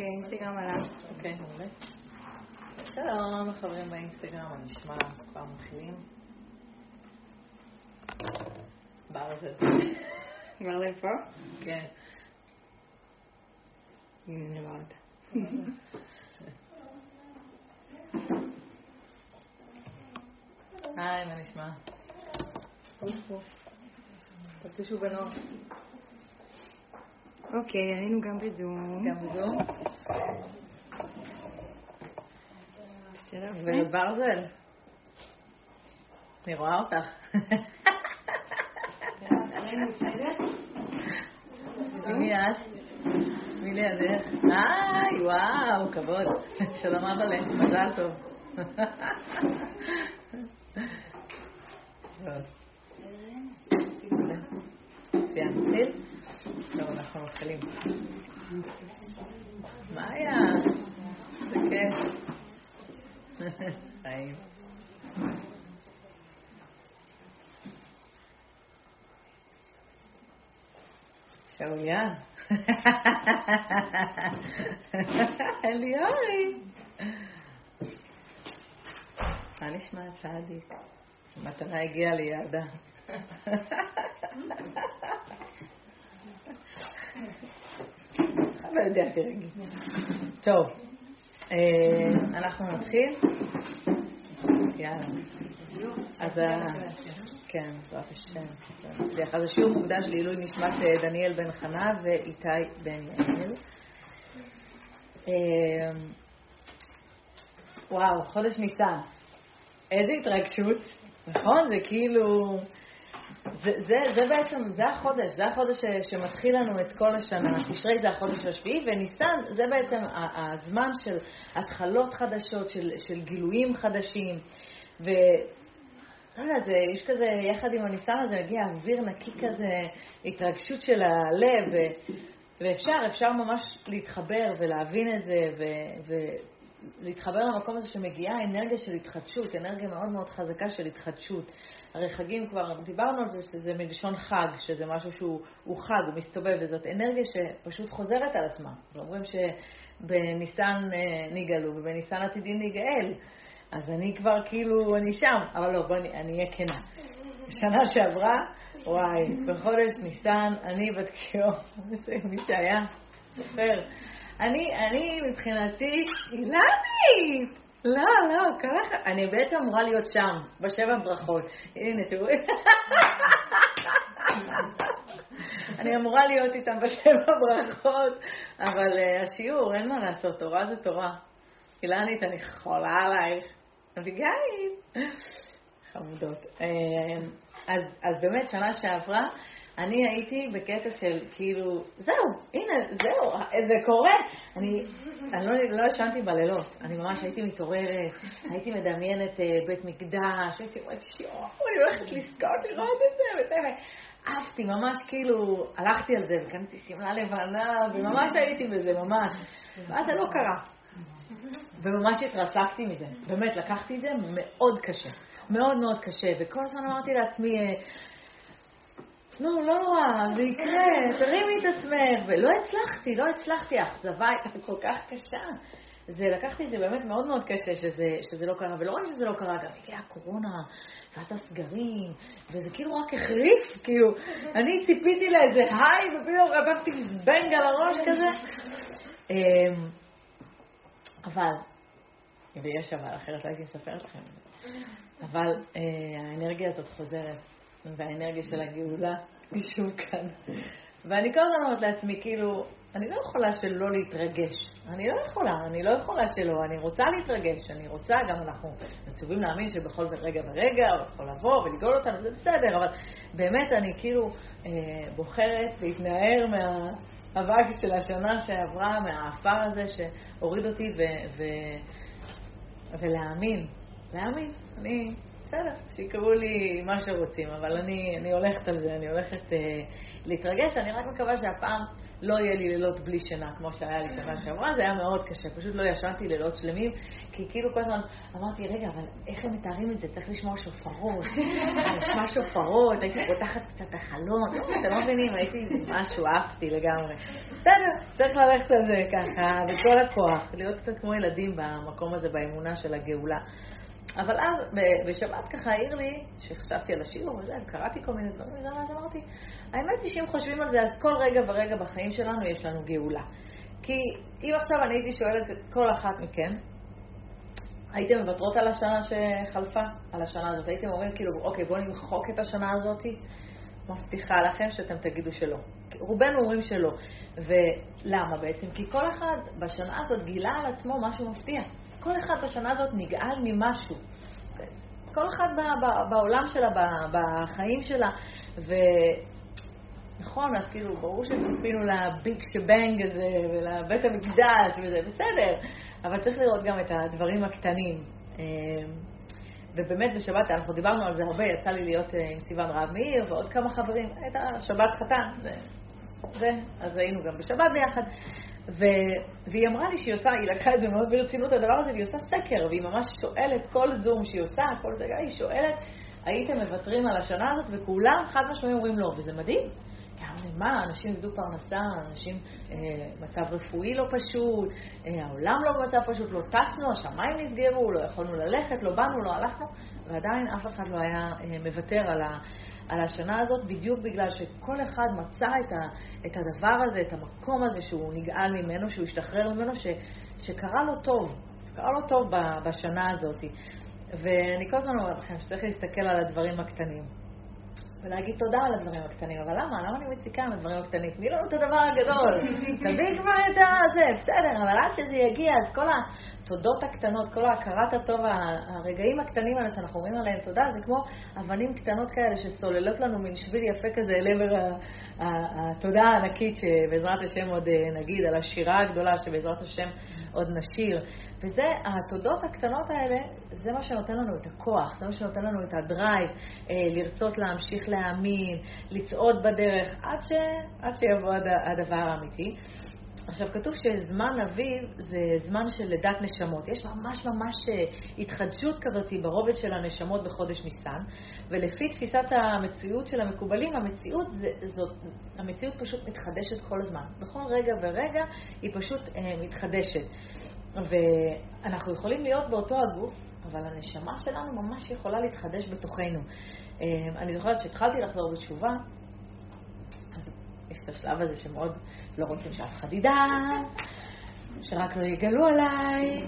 אוקיי, אינסטגרם עלה. אוקיי, מעולה. שלום, חברים באינסטגרם, אני נשמע כבר מתחילים. ברזל. ברזל פה? כן. הנה למדת. היי, מה נשמע? תרצו בנוח. אוקיי, היינו גם בזום. גם בזום? וברזל. אני רואה אותך. מי את? מי לידך? היי, וואו, כבוד. שלום אבאלה, מזל טוב. נתחיל? טוב, אנחנו מתחילים. מה היה? זה כיף. חיים. שאוליאן. אליורי. מה נשמע צדיק? המתנה הגיעה ליעדה. לא יודע כרגע. טוב, אנחנו נתחיל? יאללה. אז כן, בעזרת השם. אז השיעור מוקדש לעילוי נשמת דניאל בן חנה ואיתי בן יעל. וואו, חודש ניסן. איזה התרגשות, נכון? זה כאילו... זה, זה, זה בעצם, זה החודש, זה החודש שמתחיל לנו את כל השנה. תשרי זה החודש השביעי, וניסן זה בעצם הזמן של התחלות חדשות, של, של גילויים חדשים. ו... לא יודעת, יש כזה, יחד עם הניסן הזה מגיע אוויר נקי כזה, התרגשות של הלב, ו... ואפשר, אפשר ממש להתחבר ולהבין את זה, ו... ולהתחבר למקום הזה שמגיעה אנרגיה של התחדשות, אנרגיה מאוד מאוד חזקה של התחדשות. הרי חגים כבר, דיברנו על זה, שזה מלשון חג, שזה משהו שהוא חג, הוא מסתובב, וזאת אנרגיה שפשוט חוזרת על עצמה. אומרים שבניסן נגאלו ובניסן עתידין ניגאל. אז אני כבר כאילו, אני שם, אבל לא, בואי, אני אהיה כנה. שנה שעברה, וואי, בחודש ניסן, אני בת קיום, מי שהיה, זוכר. אני, אני מבחינתי, אילנית! לא, לא, ככה, אני בעצם אמורה להיות שם, בשבע ברכות. הנה, תראו. אני אמורה להיות איתם בשבע ברכות, אבל uh, השיעור, אין מה לעשות, תורה זה תורה. אילנית, אני חולה עלייך. אביגיל. חמודות. אז, אז באמת, שנה שעברה, אני הייתי בקטע של כאילו, זהו, הנה, זהו, זה קורה. אני, אני לא, לא ישנתי בלילות, אני ממש הייתי מתעוררת, הייתי מדמיינת uh, בית מקדש, הייתי אומרת, שיואו, אני הולכת לזכות לראות את זה, וזה, עפתי, ממש כאילו, הלכתי על זה, וקניתי שמלה לבנה, וממש הייתי בזה, ממש. ואז זה לא קרה. וממש התרסקתי מזה, באמת, לקחתי את זה מאוד קשה, מאוד מאוד קשה, וכל הזמן אמרתי לעצמי, נו, לא נורא, זה יקרה, תרימי את עצמך, ולא הצלחתי, לא הצלחתי, האכזבה הייתה כל כך קשה. זה, לקחתי את זה באמת מאוד מאוד קשה שזה, שזה לא קרה, ולא רק שזה לא קרה, גם הגיעה הקורונה, ואז הסגרים, וזה כאילו רק החריף, כאילו, אני ציפיתי לאיזה היי, ופתאום רבבתי זבנג על הראש כזה. אבל, ויש אבל, אחרת לא הייתי מספרת לכם. אבל אה, האנרגיה הזאת חוזרת, והאנרגיה של הגאולה שוב כאן. ואני כל הזמן אומרת לעצמי, כאילו, אני לא יכולה שלא להתרגש. אני לא יכולה, אני לא יכולה שלא. אני רוצה להתרגש, אני רוצה, גם אנחנו מצווים להאמין שבכל רגע ורגע הוא יכול לבוא ולגאול אותנו, זה בסדר, אבל באמת אני כאילו אה, בוחרת להתנער מה... אבק של השנה שעברה, מהעפר הזה שהוריד אותי, ו- ו- ולהאמין, להאמין. אני, בסדר, שיקראו לי מה שרוצים, אבל אני, אני הולכת על זה, אני הולכת uh, להתרגש, אני רק מקווה שהפעם לא יהיה לי לילות בלי שינה, כמו שהיה לי שנה שעברה, זה היה מאוד קשה, פשוט לא ישנתי לילות שלמים, כי כאילו כל הזמן אמרתי, רגע, אבל איך הם מתארים את זה? צריך לשמוע שופרות, לשמוע שופרות, הייתי פותחת קצת החלון, אתם לא מבינים, הייתי משהו, עפתי לגמרי. בסדר, צריך ללכת על זה ככה, בכל הכוח, להיות קצת כמו ילדים במקום הזה, באמונה של הגאולה. אבל אז, בשבת ככה העיר לי, שחשבתי על השיעור וזה, קראתי כל מיני דברים, ואז אמרתי, האמת היא שאם חושבים על זה, אז כל רגע ורגע בחיים שלנו יש לנו גאולה. כי אם עכשיו אני הייתי שואלת את כל אחת מכם, הייתם מוותרות על השנה שחלפה, על השנה הזאת, הייתם אומרים כאילו, אוקיי, בואו נמחוק את השנה הזאת, מבטיחה לכם שאתם תגידו שלא. רובנו אומרים שלא. ולמה בעצם? כי כל אחד בשנה הזאת גילה על עצמו משהו מפתיע. כל אחד בשנה הזאת נגאל ממשהו. כל אחד בעולם שלה, בחיים שלה. ונכון, אז כאילו, ברור שציפינו לביג שבנג הזה ולבית המקדש וזה, בסדר, אבל צריך לראות גם את הדברים הקטנים. אמ, ובאמת בשבת, אנחנו דיברנו על זה הרבה, יצא לי להיות אה, עם סיוון רב מאיר ועוד כמה חברים, הייתה שבת חתן, זה, זה, אז היינו גם בשבת ביחד. ו... והיא אמרה לי שהיא עושה, היא לקחה את זה מאוד ברצינות הדבר הזה, והיא עושה סקר, והיא ממש שואלת כל זום שהיא עושה, כל זה, היא שואלת, הייתם מוותרים על השנה הזאת, וכולם חד משמעית אומרים לא, וזה מדהים. מה, אנשים איבדו פרנסה, אנשים, אה, מצב רפואי לא פשוט, אה, העולם לא במצב פשוט, לא טסנו, השמיים נסגרו, לא יכולנו ללכת, לא באנו, לא הלכנו, ועדיין אף אחד לא היה אה, מוותר על, ה, על השנה הזאת, בדיוק בגלל שכל אחד מצא את, ה, את הדבר הזה, את המקום הזה שהוא נגאל ממנו, שהוא השתחרר ממנו, ש, שקרה לו טוב, קרה לו טוב בשנה הזאת. ואני כל הזמן אומרת לכם שצריך להסתכל על הדברים הקטנים. ולהגיד תודה על הדברים הקטנים, אבל למה? למה אני מציקה עם הדברים הקטנים? תני לנו את הדבר הגדול, תביא כבר את הזה, בסדר, אבל עד שזה יגיע, אז כל התודות הקטנות, כל ההכרת הטוב, הרגעים הקטנים האלה שאנחנו אומרים עליהם תודה, זה כמו אבנים קטנות כאלה שסוללות לנו מין שביל יפה כזה אל עבר התודה הענקית שבעזרת השם עוד אה, נגיד, על השירה הגדולה שבעזרת השם עוד נשיר. וזה, התודות הקטנות האלה, זה מה שנותן לנו את הכוח, זה מה שנותן לנו את הדרייב, אה, לרצות להמשיך להאמין, לצעוד בדרך, עד, ש, עד שיבוא הד, הדבר האמיתי. עכשיו, כתוב שזמן אביב זה זמן של לידת נשמות. יש ממש ממש אה, התחדשות כזאת ברובד של הנשמות בחודש ניסן, ולפי תפיסת המציאות של המקובלים, המציאות, זה, זאת, המציאות פשוט מתחדשת כל הזמן. בכל רגע ורגע היא פשוט אה, מתחדשת. ואנחנו יכולים להיות באותו הגוף, אבל הנשמה שלנו ממש יכולה להתחדש בתוכנו. אה, אני זוכרת שהתחלתי לחזור בתשובה, אז יש את השלב הזה שמאוד לא רוצים שאף אחד ידע, שרק לא יגלו עליי,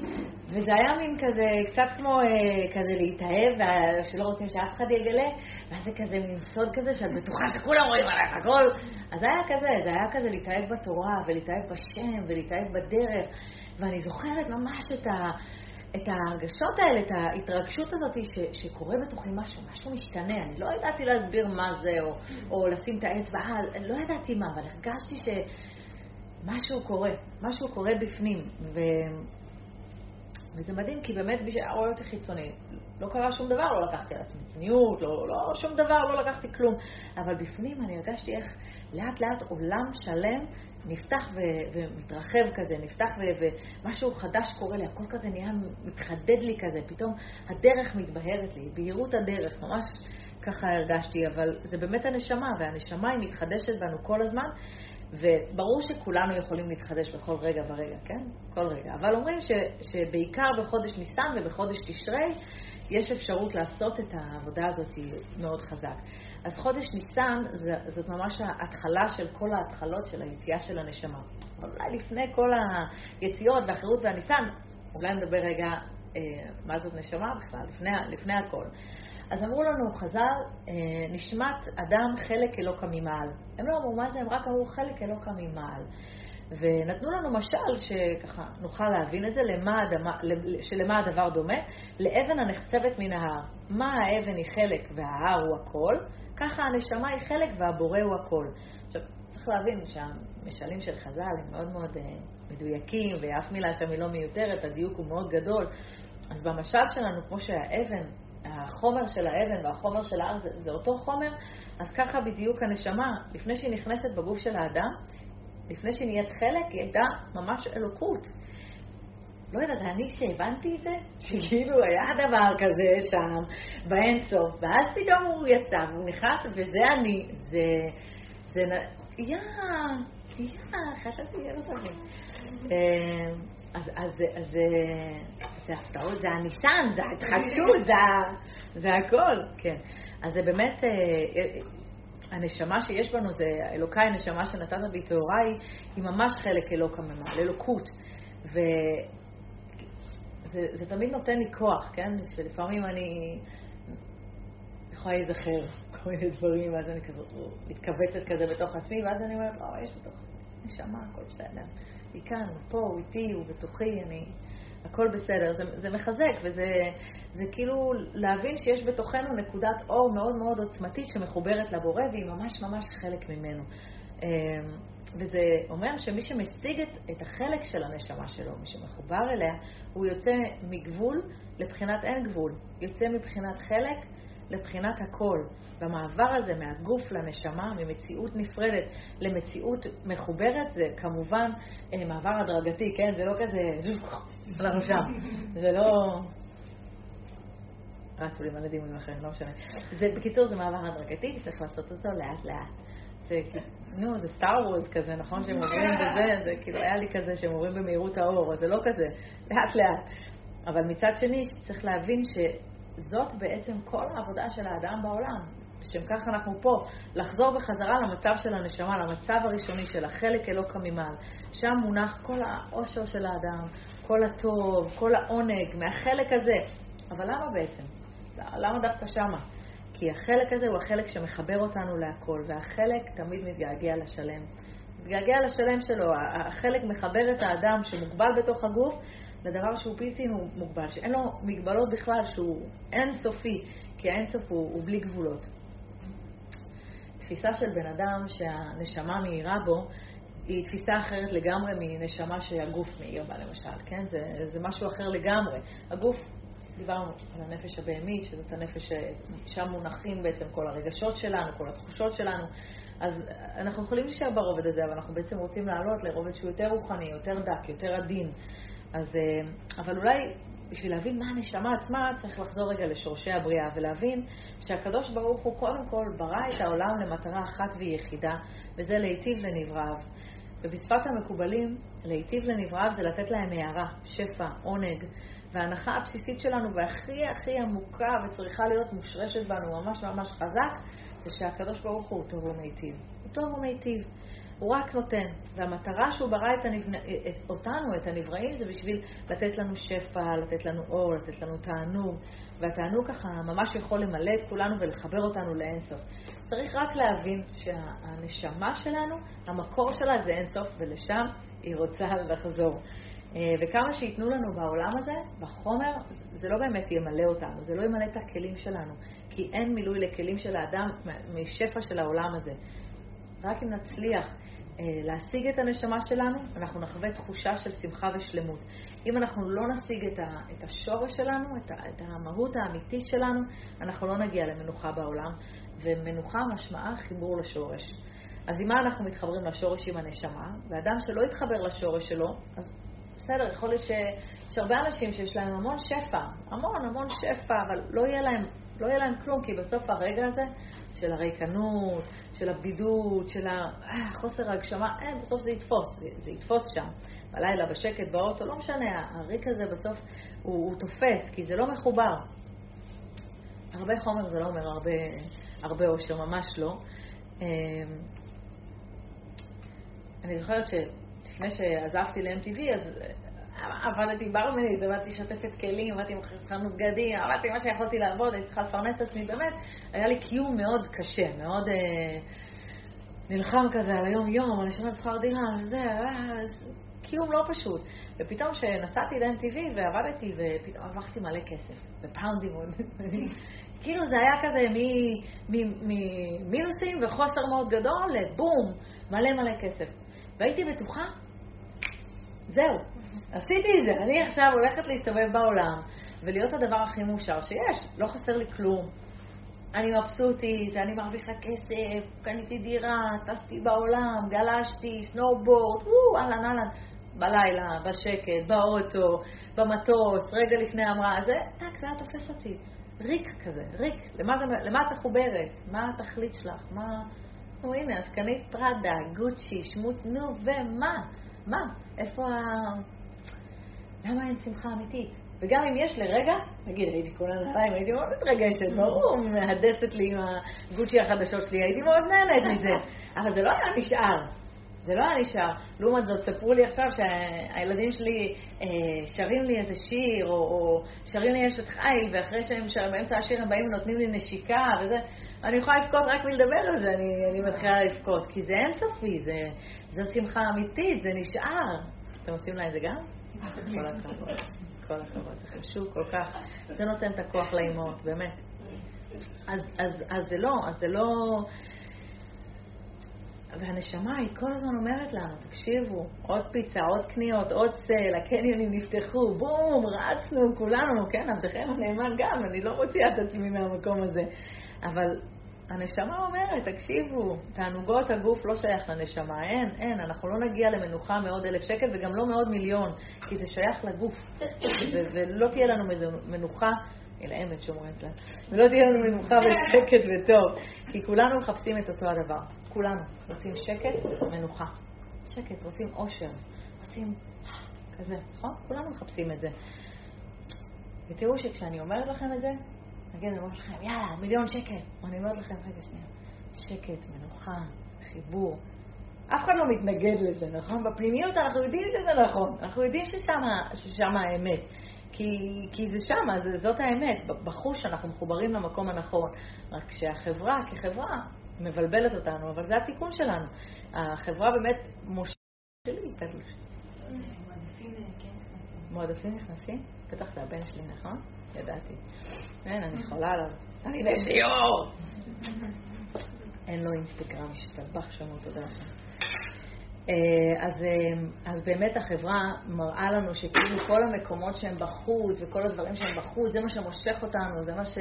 וזה היה מין כזה, קצת כמו אה, כזה להתאהב, שלא רוצים שאף אחד יגלה, ואז זה כזה מין סוד כזה שאת בטוחה שכולם רואים עליך הכל. אז זה היה כזה, זה היה כזה להתאהב בתורה, ולהתאהב בשם, ולהתאהב בדרך. ואני זוכרת ממש את, ה, את ההרגשות האלה, את ההתרגשות הזאת ש, שקורה בתוכי משהו, משהו משתנה. אני לא ידעתי להסביר מה זה, או, או לשים את האצבע, אני לא ידעתי מה, אבל הרגשתי שמשהו קורה, משהו קורה בפנים. ו... וזה מדהים, כי באמת רואה אותי חיצוני, לא קרה שום דבר, לא לקחתי על עצמי צניעות, לא, לא, שום דבר, לא לקחתי כלום. אבל בפנים אני הרגשתי איך לאט לאט עולם שלם נפתח ו- ומתרחב כזה, נפתח ו- ומשהו חדש קורה לי, הכל כזה נהיה, מתחדד לי כזה, פתאום הדרך מתבהרת לי, בהירות הדרך, ממש ככה הרגשתי, אבל זה באמת הנשמה, והנשמה היא מתחדשת בנו כל הזמן, וברור שכולנו יכולים להתחדש בכל רגע ורגע, כן? כל רגע. אבל אומרים ש, שבעיקר בחודש ניסן ובחודש תשרי יש אפשרות לעשות את העבודה הזאת מאוד חזק. אז חודש ניסן זאת ממש ההתחלה של כל ההתחלות של היציאה של הנשמה. אולי לפני כל היציאות והחירות והניסן, אולי נדבר רגע אה, מה זאת נשמה בכלל, לפני, לפני הכל. אז אמרו לנו חז"ל, אה, נשמת אדם חלק אלוקא ממעל. הם לא אמרו מה זה, הם רק אמרו חלק אלוקא ממעל. ונתנו לנו משל שככה נוכל להבין את זה, למה הדמה, שלמה הדבר דומה, לאבן הנחצבת מן ההר. מה האבן היא חלק וההר הוא הכל, ככה הנשמה היא חלק והבורא הוא הכל. עכשיו, צריך להבין שהמשלים של חז"ל הם מאוד מאוד אה, מדויקים, ואף מילה שם היא לא מיותרת, הדיוק הוא מאוד גדול. אז במשל שלנו, כמו שהאבן, החומר של האבן והחומר של ההר זה, זה אותו חומר, אז ככה בדיוק הנשמה, לפני שהיא נכנסת בגוף של האדם, לפני שהיא נהיית חלק, היא הייתה ממש אלוקות. לא יודעת, אני שהבנתי את זה, שכאילו היה דבר כזה שם, באינסוף, ואז פתאום הוא יצא, והוא נכנס, וזה אני, זה, זה, יא, יא, חשבתי לא תבין. אה, אז, אז, אז זה הפתעות, זה הניסן, זה ההתחדשות, זה, זה הכל, כן. אז זה באמת, אה, אה, הנשמה שיש בנו, זה אלוקיי, הנשמה שנתת בי טהורה היא ממש חלק אלוק הממל, אלוקות. וזה תמיד נותן לי כוח, כן? שלפעמים אני יכולה להיזכר כל מיני דברים, ואז אני כזאת מתכווצת כזה בתוך עצמי, ואז אני אומרת, לא, יש בתוך נשמה, הכל בסדר. היא כאן, הוא פה, הוא איתי, הוא בתוכי, אני... הכל בסדר. זה, זה מחזק, וזה זה כאילו להבין שיש בתוכנו נקודת אור מאוד מאוד עוצמתית שמחוברת לבורא, והיא ממש ממש חלק ממנו. וזה אומר שמי שמשיג את, את החלק של הנשמה שלו, מי שמחובר אליה, הוא יוצא מגבול לבחינת אין גבול. יוצא מבחינת חלק לבחינת הכל. במעבר הזה מהגוף לנשמה, ממציאות נפרדת למציאות מחוברת, זה כמובן אה, מעבר הדרגתי, כן? זה לא כזה, אנחנו שם. זה לא... רצו לי מלא דימויים אחרים, לא משנה. בקיצור, זה מעבר הדרגתי, צריך לעשות אותו לאט לאט. זה, נו, זה סטאר וורז כזה, נכון? שהם עוברים בזה, זה כאילו היה לי כזה שהם עוברים במהירות האור, זה לא כזה, לאט לאט. אבל מצד שני, צריך להבין ש... זאת בעצם כל העבודה של האדם בעולם. בשם כך אנחנו פה, לחזור בחזרה למצב של הנשמה, למצב הראשוני של החלק אלוקא ממעל. שם מונח כל העושר של האדם, כל הטוב, כל העונג, מהחלק הזה. אבל למה בעצם? למה דווקא שמה? כי החלק הזה הוא החלק שמחבר אותנו להכל, והחלק תמיד מתגעגע לשלם. מתגעגע לשלם שלו, החלק מחבר את האדם שמוגבל בתוך הגוף לדבר שהוא בלתי מוגבל, שאין לו מגבלות בכלל, שהוא אינסופי, כי האינסוף הוא, הוא בלי גבולות. תפיסה של בן אדם שהנשמה מאירה בו, היא תפיסה אחרת לגמרי מנשמה שהגוף מאיר בה, למשל, כן? זה, זה משהו אחר לגמרי. הגוף, דיברנו על הנפש הבהמית, שזאת הנפש ששם מונחים בעצם כל הרגשות שלנו, כל התחושות שלנו. אז אנחנו יכולים להישאר ברובד הזה, אבל אנחנו בעצם רוצים לעלות לרובד שהוא יותר רוחני, יותר דק, יותר עדין. אז, אה, אבל אולי בשביל להבין מה הנשמה עצמה, צריך לחזור רגע לשורשי הבריאה ולהבין שהקדוש ברוך הוא קודם כל ברא את העולם למטרה אחת ויחידה, וזה להיטיב לנבראיו. ובשפת המקובלים, להיטיב לנבראיו זה לתת להם הערה, שפע, עונג. וההנחה הבסיסית שלנו, והכי הכי עמוקה וצריכה להיות מושרשת בנו ממש ממש חזק, זה שהקדוש ברוך הוא טוב ומיטיב. הוא טוב ומיטיב. הוא רק נותן. והמטרה שהוא ברא את הנבנ... את אותנו, את הנבראים, זה בשביל לתת לנו שפע, לתת לנו אור, לתת לנו תענוג. והתענוג ככה ממש יכול למלא את כולנו ולחבר אותנו לאינסוף. צריך רק להבין שהנשמה שלנו, המקור שלה זה אינסוף, ולשם היא רוצה לחזור. אה, וכמה שייתנו לנו בעולם הזה, בחומר, זה לא באמת ימלא אותנו, זה לא ימלא את הכלים שלנו, כי אין מילוי לכלים של האדם משפע של העולם הזה. רק אם נצליח אה, להשיג את הנשמה שלנו, אנחנו נחווה תחושה של שמחה ושלמות. אם אנחנו לא נשיג את, השורש שלנו, את המהות האמיתית שלנו, אנחנו לא נגיע למנוחה בעולם, ומנוחה משמעה חיבור לשורש. אז עם מה אנחנו מתחברים לשורש עם הנשמה? ואדם שלא יתחבר לשורש שלו, אז בסדר, יכול להיות שיש הרבה אנשים שיש להם המון שפע, המון המון שפע, אבל לא יהיה להם, לא יהיה להם כלום, כי בסוף הרגע הזה של הריקנות, של הבדידות, של החוסר אה, ההגשמה, אין, בסוף זה יתפוס, זה, זה יתפוס שם. בלילה, בשקט, באוטו, לא משנה, הריק הזה בסוף הוא, הוא תופס, כי זה לא מחובר. הרבה חומר זה לא אומר הרבה, הרבה אושר, ממש לא. אמ, אני זוכרת שלפני שעזבתי ל-MTV, אז עבדתי ברמנית, עבדתי שוטפת כלים, עבדתי מחנות בגדים, עבדתי מה שיכולתי לעבוד, הייתי צריכה לפרנס את עצמי, באמת, היה לי קיום מאוד קשה, מאוד אה, נלחם כזה על היום-יום, על לשלם שכר דירה, וזה, אה, קיום לא פשוט. ופתאום כשנסעתי ל-MTV ועבדתי, ופתאום הרווחתי מלא כסף, בפאונדים, כאילו זה היה כזה ממינוסים וחוסר מאוד גדול לבום, מלא מלא כסף. והייתי בטוחה, זהו, עשיתי את זה, אני עכשיו הולכת להסתובב בעולם ולהיות הדבר הכי מאושר שיש, לא חסר לי כלום. אני מבסוטית, אני מרוויחה כסף, קניתי דירה, טסתי בעולם, גלשתי, snowboard, וואו, אהלן אהלן. בלילה, בשקט, באוטו, במטוס, רגע לפני המראה, זה, טאק, זה היה תופס אותי. ריק כזה, ריק. למה, למה את מחוברת? מה התכלית שלך? מה... נו הנה, אז קנית פראדה, גוצ'י, שמוט, נו, ומה? מה? איפה ה... למה אין שמחה אמיתית? וגם אם יש לרגע, נגיד הייתי כולה נעליים, הייתי מאוד מתרגשת, ברור, מהדסת לי עם הגוצ'י החדשות שלי, הייתי מאוד נהנית מזה, אבל זה לא היה נשאר. זה לא היה נשאר. לעומת זאת, ספרו לי עכשיו שהילדים שלי אה, שרים לי איזה שיר, או, או שרים לי אשת חיל, ואחרי שהם שרים באמצע השיר הם באים ונותנים לי נשיקה, וזה, אני יכולה לבכות רק מלדבר על זה, אני, אני מתחילה לבכות, כי זה אינסופי, זה, זו שמחה אמיתית, זה נשאר. אתם עושים לה את זה גם? כל הכבוד, כל הכבוד, זה חשוב כל כך, זה נותן את הכוח לאימהות, באמת. אז, אז, אז זה לא, אז זה לא... והנשמה היא כל הזמן אומרת לנו, תקשיבו, עוד פיצה, עוד קניות, עוד צל, הקניונים נפתחו, בום, רצנו, כולנו, כן, עבדכם הנאמן גם, אני לא מוציאה את עצמי מהמקום הזה. אבל הנשמה אומרת, תקשיבו, תענוגות הגוף לא שייך לנשמה, אין, אין, אנחנו לא נגיע למנוחה מעוד אלף שקל וגם לא מעוד מיליון, כי זה שייך לגוף, ולא תהיה לנו מנוחה אל האמת שאומרים אצלנו, ולא תהיה לנו מנוחה ושקט וטוב, כי כולנו מחפשים את אותו הדבר. כולנו רוצים שקט, מנוחה. שקט, רוצים אושר, רוצים כזה, נכון? כולנו מחפשים את זה. ותראו שכשאני אומרת לכם את זה, נגיד, אני אומרת לכם, יאללה, מיליון שקל. אני אומרת לכם, רגע, שנייה, שקט, מנוחה, חיבור. אף אחד לא מתנגד לזה, נכון? בפנימיות אנחנו יודעים שזה נכון, אנחנו יודעים ששם האמת. כי, כי זה שם, זאת האמת. בחוש אנחנו מחוברים למקום הנכון. רק שהחברה, כחברה, מבלבלת אותנו, אבל זה התיקון שלנו. החברה באמת מושכת שלי, מועדפים נכנסים? בטח זה הבן שלי, נכון? ידעתי. אין, אני חולה עליו. אני בשיעור! אין לו אינסטגרם, השתבח שמו, תודה שם. אה, אז, אה, אז באמת החברה מראה לנו שכאילו כל המקומות שהם בחוץ וכל הדברים שהם בחוץ, זה מה שמושך אותנו, זה מה, ש,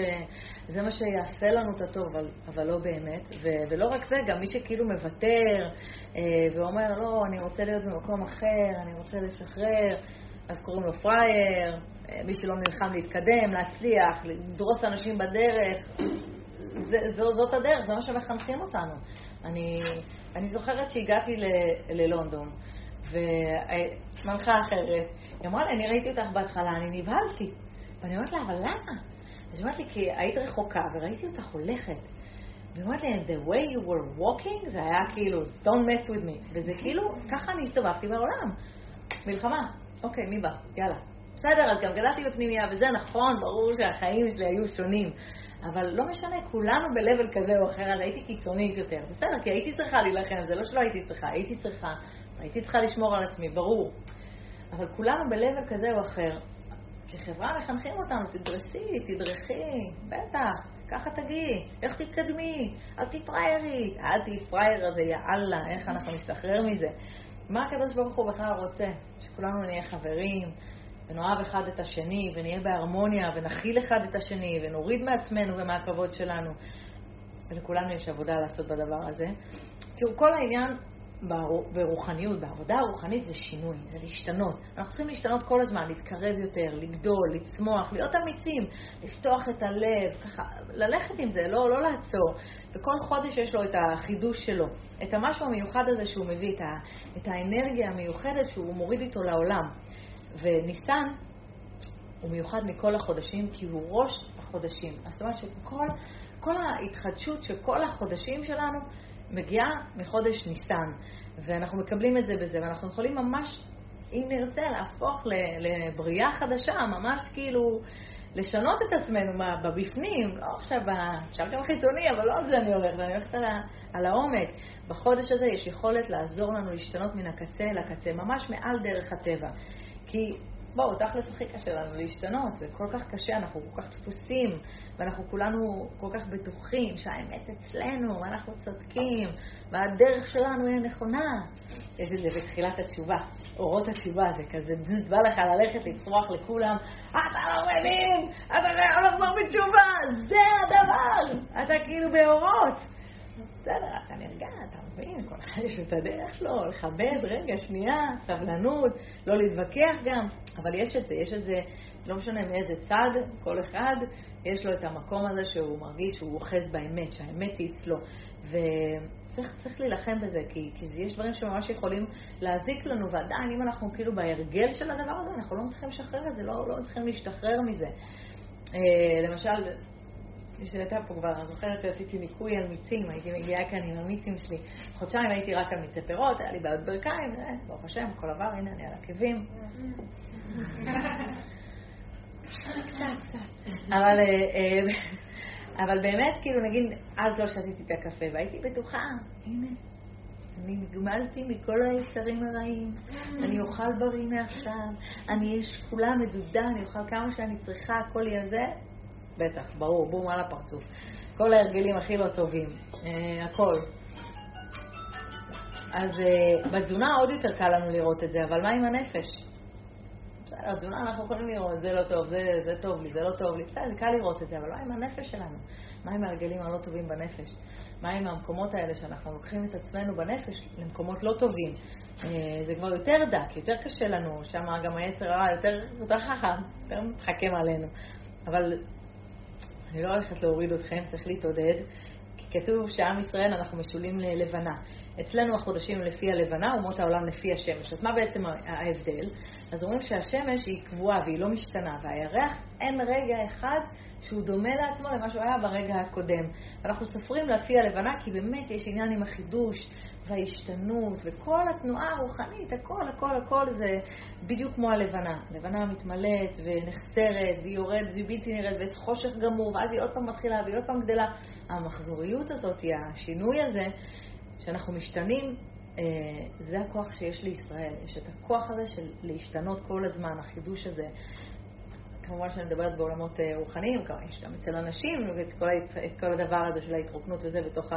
זה מה שיעשה לנו את הטוב, אבל, אבל לא באמת. ו, ולא רק זה, גם מי שכאילו מוותר אה, ואומר, לא, אני רוצה להיות במקום אחר, אני רוצה לשחרר, אז קוראים לו פראייר, מי שלא נלחם להתקדם, להצליח, לדרוס אנשים בדרך. זה, זו, זאת הדרך, זה מה שמחנכים אותנו. אני, אני זוכרת שהגעתי ל- ללונדון, ומנחה אחרת, היא אמרה לי, אני ראיתי אותך בהתחלה, אני נבהלתי. ואני אומרת לה, אבל למה? אז היא אומרת לי, כי היית רחוקה וראיתי אותך הולכת. והיא אומרת לי, the way you were walking, זה היה כאילו, don't mess with me. וזה כאילו, ככה אני הסתובבתי בעולם. מלחמה. אוקיי, מי בא? יאללה. בסדר, אז גם גדלתי בפנימייה, וזה נכון, ברור שהחיים שלי היו שונים. אבל לא משנה, כולנו ב-level כזה או אחר, אז הייתי קיצונית יותר. בסדר, כי הייתי צריכה להילחם, זה לא שלא הייתי צריכה, הייתי צריכה, הייתי צריכה לשמור על עצמי, ברור. אבל כולנו ב-level כזה או אחר. כחברה מחנכים אותנו, תדרסי, תדרכי, בטח, ככה תגיעי, איך תתקדמי, אל תהיי פריירית, אל תהיי פרייר הזה, יא אללה, איך אנחנו נסתחרר מזה. מה הקדוש ברוך הוא בכלל רוצה? שכולנו נהיה חברים, ונאהב אחד את השני, ונהיה בהרמוניה, ונכיל אחד את השני, ונוריד מעצמנו ומהכבוד שלנו. ולכולנו יש עבודה לעשות בדבר הזה. תראו, כל העניין ברוחניות, בעבודה הרוחנית זה שינוי, זה להשתנות. אנחנו צריכים להשתנות כל הזמן, להתקרב יותר, לגדול, לצמוח, להיות אמיצים, לפתוח את הלב, ככה, ללכת עם זה, לא, לא לעצור. וכל חודש יש לו את החידוש שלו, את המשהו המיוחד הזה שהוא מביא, את, האנרגיה המיוחדת שהוא מוריד איתו לעולם. וניסן הוא מיוחד מכל החודשים כי הוא ראש החודשים. זאת אומרת שכל כל ההתחדשות של כל החודשים שלנו מגיעה מחודש ניסן, ואנחנו מקבלים את זה בזה, ואנחנו יכולים ממש, אם נרצה, להפוך לבריאה חדשה, ממש כאילו לשנות את עצמנו מה, בבפנים, לא עכשיו, אפשר גם חיצוני, אבל לא על זה אני הולכת, אני הולכת על, על העומק. בחודש הזה יש יכולת לעזור לנו להשתנות מן הקצה אל הקצה, ממש מעל דרך הטבע. כי בואו, תכלס הכי קשה לנו להשתנות, זה כל כך קשה, אנחנו כל כך דפוסים, ואנחנו כולנו כל כך בטוחים שהאמת אצלנו, ואנחנו צודקים, והדרך שלנו היא הנכונה. יש את זה בתחילת התשובה, אורות התשובה, זה כזה בא לך ללכת לצרוח לכולם, אתה לא מבין, אתה לא לחזור בתשובה, זה הדבר, אתה כאילו באורות. בסדר, אתה נרגע, אתה מבין, כל אחד יש את הדרך שלו, לכבד, רגע, שנייה, סבלנות, לא להתווכח גם, אבל יש את זה, יש את זה, לא משנה מאיזה צד, כל אחד, יש לו את המקום הזה שהוא מרגיש שהוא אוחז באמת, שהאמת היא אצלו. וצריך להילחם בזה, כי, כי יש דברים שממש יכולים להזיק לנו, ועדיין, אם אנחנו כאילו בהרגל של הדבר הזה, אנחנו לא מצליחים לשחרר את זה, לא, לא מצליחים להשתחרר מזה. אה, למשל, שהייתה פה כבר, אני זוכרת שעשיתי ניקוי על מיצים, הייתי מגיעה כאן עם המיצים שלי. חודשיים הייתי רק על מיצי פירות, היה לי בעיות ברכיים, אה, ברוך השם, הכל עבר, הנה אני על עקבים. אבל, אה, אה, אבל באמת, כאילו, נגיד, אז לא שתיתי את הקפה, והייתי בטוחה, הנה, אני נגמלתי מכל היצרים הרעים, אני אוכל בריא מעכשיו, אני אהיה שקולה, מדודה, אני אוכל כמה שאני צריכה, הכל יהיה זה, בטח, ברור, בום על הפרצוף. כל ההרגלים הכי לא טובים, אה, הכל. אז אה, בתזונה עוד יותר קל לנו לראות את זה, אבל מה עם הנפש? בסדר, תזונה אנחנו יכולים לראות, זה לא טוב, זה, זה טוב לי, זה לא טוב לי, בסדר, זה קל לראות את זה, אבל מה עם הנפש שלנו? מה עם ההרגלים הלא טובים בנפש? מה עם המקומות האלה שאנחנו לוקחים את עצמנו בנפש למקומות לא טובים? אה, זה כבר יותר דק, יותר קשה לנו, שם גם היצר הרע יותר, יותר חכם, יותר מתחכם עלינו. אבל אני לא הולכת להוריד אתכם, צריך להתעודד, כי כתוב שעם ישראל אנחנו משולים ללבנה. אצלנו החודשים לפי הלבנה, אומות העולם לפי השמש. אז מה בעצם ההבדל? אז אומרים שהשמש היא קבועה והיא לא משתנה, והירח אין רגע אחד שהוא דומה לעצמו למה שהוא היה ברגע הקודם. ואנחנו סופרים לפי הלבנה כי באמת יש עניין עם החידוש וההשתנות וכל התנועה הרוחנית, הכל, הכל, הכל זה בדיוק כמו הלבנה. הלבנה מתמלאת ונחסרת והיא יורדת והיא בלתי נראית ויש חושך גמור ואז היא עוד פעם מתחילה והיא עוד פעם גדלה. המחזוריות הזאת, השינוי הזה, שאנחנו משתנים, אה, זה הכוח שיש לישראל. יש את הכוח הזה של להשתנות כל הזמן, החידוש הזה. כמובן שאני מדברת בעולמות אה, רוחניים, יש גם אצל אנשים את כל, את כל הדבר הזה של ההתרוקנות וזה בתוך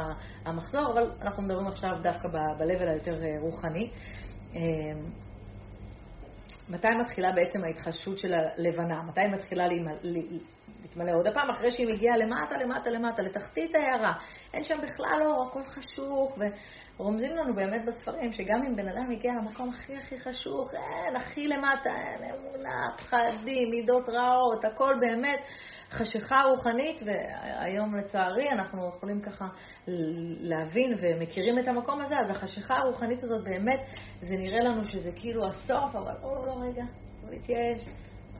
המחזור, אבל אנחנו מדברים עכשיו דווקא ב-level היותר אה, רוחני. מתי מתחילה בעצם ההתחדשות של הלבנה? מתי מתחילה להתמלא עוד הפעם? אחרי שהיא מגיעה למטה, למטה, למטה, לתחתית העיירה. אין שם בכלל אור, הכל חשוך, ורומזים לנו באמת בספרים שגם אם בן אדם הגיע למקום הכי הכי חשוך, אין, הכי למטה, אין אמונה, פחדים, מידות רעות, הכל באמת. חשיכה רוחנית, והיום לצערי אנחנו יכולים ככה להבין ומכירים את המקום הזה, אז החשיכה הרוחנית הזאת באמת, זה נראה לנו שזה כאילו הסוף, אבל או, לא, רגע, לא להתייאש.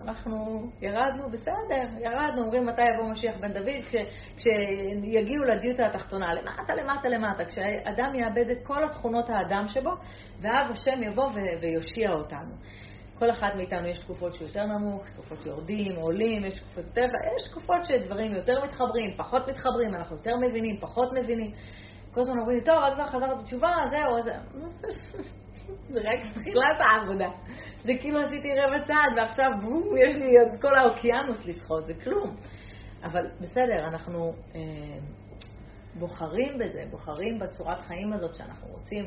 אנחנו ירדנו, בסדר, ירדנו, אומרים מתי יבוא משיח בן דוד, כש, כשיגיעו לדיוטה התחתונה, למטה, למטה, למטה, כשאדם יאבד את כל התכונות האדם שבו, ואז השם יבוא ויושיע אותנו. כל אחד מאיתנו יש תקופות שיותר נמוך, תקופות שיורדים, עולים, יש תקופות יותר, יש תקופות שדברים יותר מתחברים, פחות מתחברים, אנחנו יותר מבינים, פחות מבינים. כל הזמן אומרים לי, טוב, אז כבר חזרת בתשובה, זהו, זה... זה רק תחילת העבודה. זה כאילו עשיתי רבע צעד, ועכשיו בום, יש לי את כל האוקיינוס לשחות, זה כלום. אבל בסדר, אנחנו אה, בוחרים בזה, בוחרים בצורת חיים הזאת שאנחנו רוצים.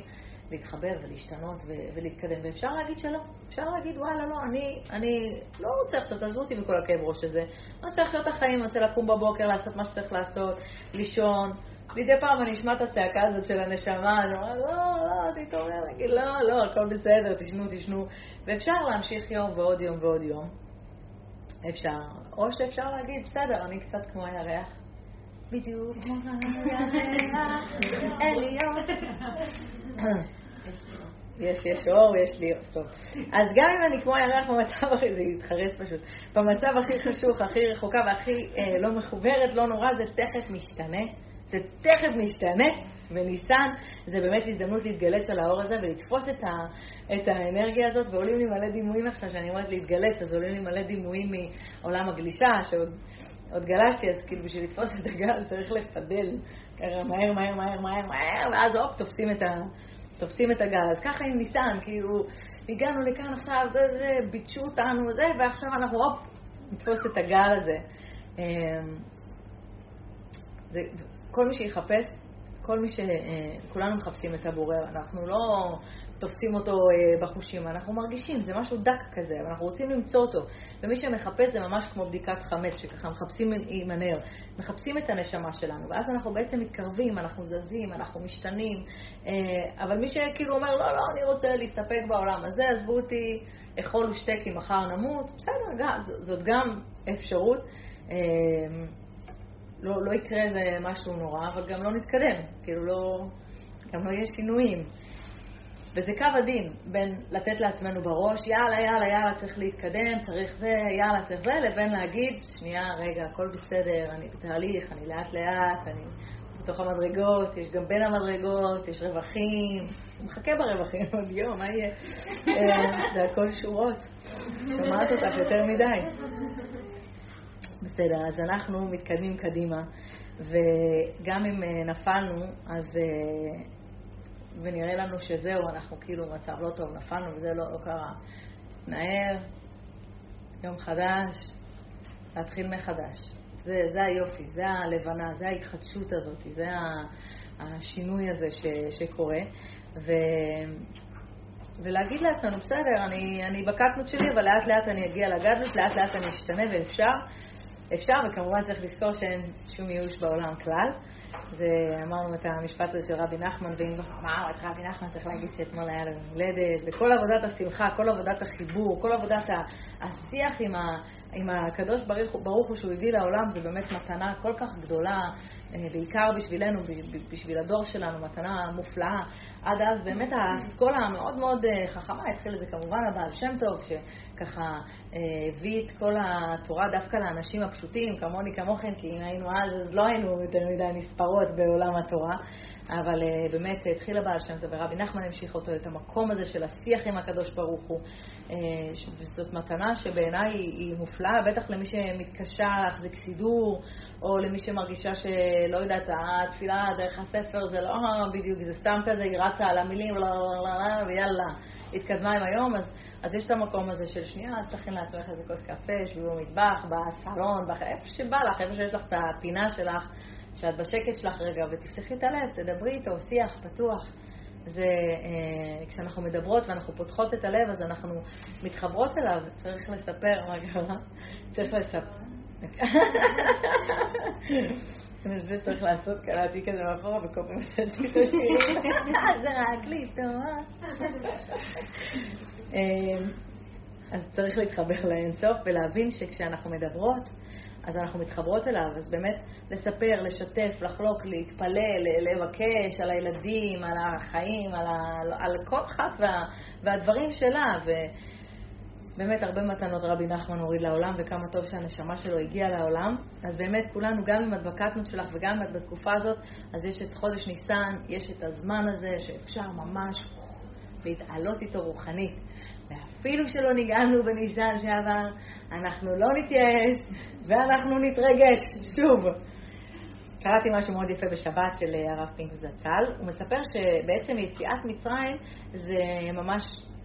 להתחבר ולהשתנות ולהתקדם, ואפשר להגיד שלא. אפשר להגיד, וואלה, לא, אני, אני לא רוצה עכשיו, תעזבו אותי מכל הכאב ראש הזה. אני רוצה לחיות את החיים, אני רוצה לקום בבוקר, לעשות מה שצריך לעשות, לישון. מדי פעם אני אשמע את הצעקה הזאת של הנשמה, אני אומר, לא, לא, תתעורר, להגיד, לא, לא, הכל בסדר, תשנו, תשנו. ואפשר להמשיך יום ועוד יום ועוד יום. אפשר. או שאפשר להגיד, בסדר, אני קצת כמו הירח. בדיוק כמו הירח, אין לי יש, יש אור, יש לי אור, טוב. אז גם אם אני כמו הירח במצב הכי, זה יתחרס פשוט, במצב הכי חשוך, הכי רחוקה והכי אה, לא מחוברת, לא נורא, זה תכף משתנה. זה תכף משתנה, וניסן זה באמת הזדמנות להתגלת של האור הזה ולתפוס את, ה, את האנרגיה הזאת, ועולים לי מלא דימויים עכשיו, שאני אומרת להתגלת, אז עולים לי מלא דימויים מעולם הגלישה, שעוד עוד גלשתי, אז כאילו בשביל לתפוס את הגל צריך לפדל, ככה מהר, מהר, מהר, מהר, מהר, ואז הופ, תופסים את, ה, תופסים את הגל. אז ככה עם ניסן, כאילו, הגענו לכאן עכשיו, זה, זה, ביטשו אותנו, זה, ועכשיו אנחנו, הופ, נתפוס את הגל הזה. אמ, זה, כל מי שיחפש, כל מי ש... אה, כולנו מחפשים את הבורא, אנחנו לא תופסים אותו אה, בחושים, אנחנו מרגישים, זה משהו דק כזה, ואנחנו רוצים למצוא אותו. ומי שמחפש זה ממש כמו בדיקת חמץ, שככה מחפשים עם הנר, מחפשים את הנשמה שלנו, ואז אנחנו בעצם מתקרבים, אנחנו זזים, אנחנו משתנים, אה, אבל מי שכאילו אומר, לא, לא, אני רוצה להסתפק בעולם הזה, עזבו אותי, אכול ושתה כי מחר נמות, בסדר, זאת גם אפשרות. לא, לא יקרה איזה משהו נורא, אבל גם לא נתקדם, כאילו לא, גם לא יהיה שינויים. וזה קו הדין בין לתת לעצמנו בראש, יאללה, יאללה, יאללה, צריך להתקדם, צריך זה, יאללה, צריך זה, לבין להגיד, שנייה, רגע, הכל בסדר, אני בתהליך, אני לאט לאט, אני בתוך המדרגות, יש גם בין המדרגות, יש רווחים, מחכה ברווחים עוד יום, מה יהיה? אה, זה הכל שורות. שומעת אותך יותר מדי. בסדר, אז אנחנו מתקדמים קדימה, וגם אם אה, נפלנו, אז... אה, ונראה לנו שזהו, אנחנו כאילו במצב לא טוב, נפלנו וזה לא, לא קרה. נער, יום חדש, להתחיל מחדש. זה, זה היופי, זה הלבנה, זה ההתחדשות הזאת, זה השינוי הזה ש, שקורה. ו, ולהגיד לעצמנו, בסדר, אני, אני בקטנות שלי, אבל לאט לאט אני אגיע לגדלות, לאט לאט אני אשתנה ואפשר. אפשר, וכמובן צריך לזכור שאין שום ייאוש בעולם כלל. זה, אמרנו את המשפט הזה של רבי נחמן, ואם מה, את רבי נחמן צריך להגיד שאתמול היה לו הולדת, וכל עבודת השמחה, כל עבודת החיבור, כל עבודת השיח עם, ה, עם הקדוש ברוך הוא שהוא הביא לעולם, זה באמת מתנה כל כך גדולה, אה, בעיקר בשבילנו, בשביל הדור שלנו, מתנה מופלאה. עד אז באמת האסכולה המאוד מאוד אה, חכמה, התחיל לזה כמובן הבעל שם טוב, שככה אה, הביא את כל התורה דווקא לאנשים הפשוטים, כמוני כמוכם, כי אם היינו אז, אז לא היינו יותר מדי נספרות בעולם התורה. אבל uh, באמת התחיל הבעל שם טוב, ורבי נחמן המשיך אותו, את המקום הזה של השיח עם הקדוש ברוך הוא. Uh, זאת מתנה שבעיניי היא מופלאה, בטח למי שמתקשה להחזיק סידור, או למי שמרגישה שלא יודעת, התפילה דרך הספר זה לא בדיוק, זה סתם כזה, היא רצה על המילים, לא, לא, לא, ויאללה, התקדמה עם היום, אז, אז יש את המקום הזה של שנייה, אז תכין לעצמך איזה כוס קפה, שבי במטבח, בסלון, איפה שבא לך, איפה שיש לך את הפינה שלך. שאת בשקט שלך רגע ותפתחי את הלב, תדברי איתו, שיח פתוח. זה, אה, כשאנחנו מדברות ואנחנו פותחות את הלב, אז אנחנו מתחברות אליו, צריך לספר מה קרה, צריך לספר. זה צריך לעשות, קראתי כזה מאחורה וכל פעם. זה רק לי, טוב. אה, אז צריך להתחבר לאינסוף ולהבין שכשאנחנו מדברות, אז אנחנו מתחברות אליו, אז באמת לספר, לשתף, לחלוק, להתפלל, לבקש על הילדים, על החיים, על, ה... על כל אחת וה... והדברים שלה. ובאמת הרבה מתנות רבי נחמן הוריד לעולם, וכמה טוב שהנשמה שלו הגיעה לעולם. אז באמת כולנו, גם אם את בקטנות שלך וגם אם את בתקופה הזאת, אז יש את חודש ניסן, יש את הזמן הזה שאפשר ממש להתעלות איתו רוחנית. ואפילו שלא נגעלנו בניסן שעבר, אנחנו לא נתייאש ואנחנו נתרגש שוב. קראתי משהו מאוד יפה בשבת של אה, הרב פינק זצ"ל. הוא מספר שבעצם יציאת מצרים זה ממש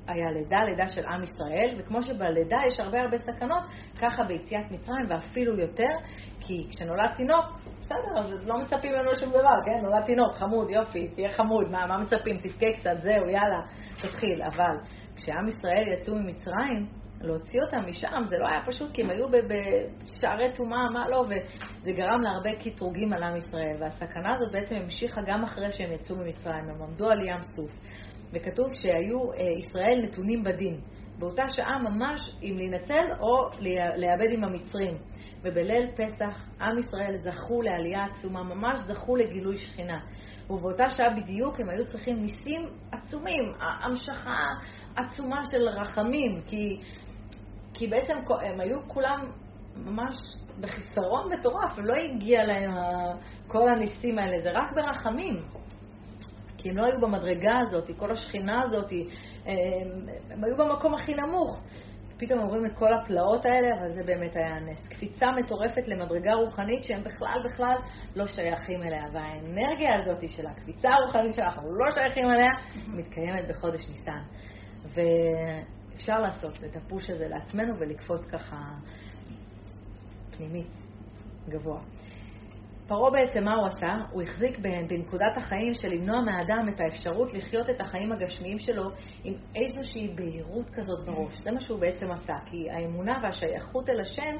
היה לידה, לידה של עם ישראל, וכמו שבלידה יש הרבה הרבה סכנות, ככה ביציאת מצרים ואפילו יותר, כי כשנולד תינוק, בסדר, אז לא מצפים ממנו שום דבר, כן? נולד תינוק, חמוד, יופי, תהיה חמוד, מה, מה מצפים? תבכה קצת, זהו, יאללה, תתחיל. אבל כשעם ישראל יצאו ממצרים, להוציא אותם משם, זה לא היה פשוט, כי הם היו בשערי טומאה, מה לא, וזה גרם להרבה קטרוגים על עם ישראל. והסכנה הזאת בעצם המשיכה גם אחרי שהם יצאו ממצרים, הם עמדו על ים סוף. וכתוב שהיו אה, ישראל נתונים בדין. באותה שעה ממש אם להינצל או להיאבד עם המצרים. ובליל פסח עם ישראל זכו לעלייה עצומה, ממש זכו לגילוי שכינה. ובאותה שעה בדיוק הם היו צריכים ניסים עצומים, המשכה עצומה של רחמים, כי כי בעצם הם היו כולם ממש בחיסרון מטורף, ולא הגיע להם כל הניסים האלה, זה רק ברחמים. כי הם לא היו במדרגה הזאת, כל השכינה הזאת, הם, הם היו במקום הכי נמוך. פתאום אומרים את כל הפלאות האלה, אבל זה באמת היה נס. קפיצה מטורפת למדרגה רוחנית שהם בכלל בכלל לא שייכים אליה. והאנרגיה הזאת של הקפיצה הרוחנית שאנחנו לא שייכים אליה, מתקיימת בחודש ניסן. ואפשר לעשות את הפוש הזה לעצמנו ולקפוץ ככה פנימית, גבוה. פרעה בעצם, מה הוא עשה? הוא החזיק בנקודת החיים של למנוע מהאדם את האפשרות לחיות את החיים הגשמיים שלו עם איזושהי בהירות כזאת בראש. זה מה שהוא בעצם עשה, כי האמונה והשייכות אל השם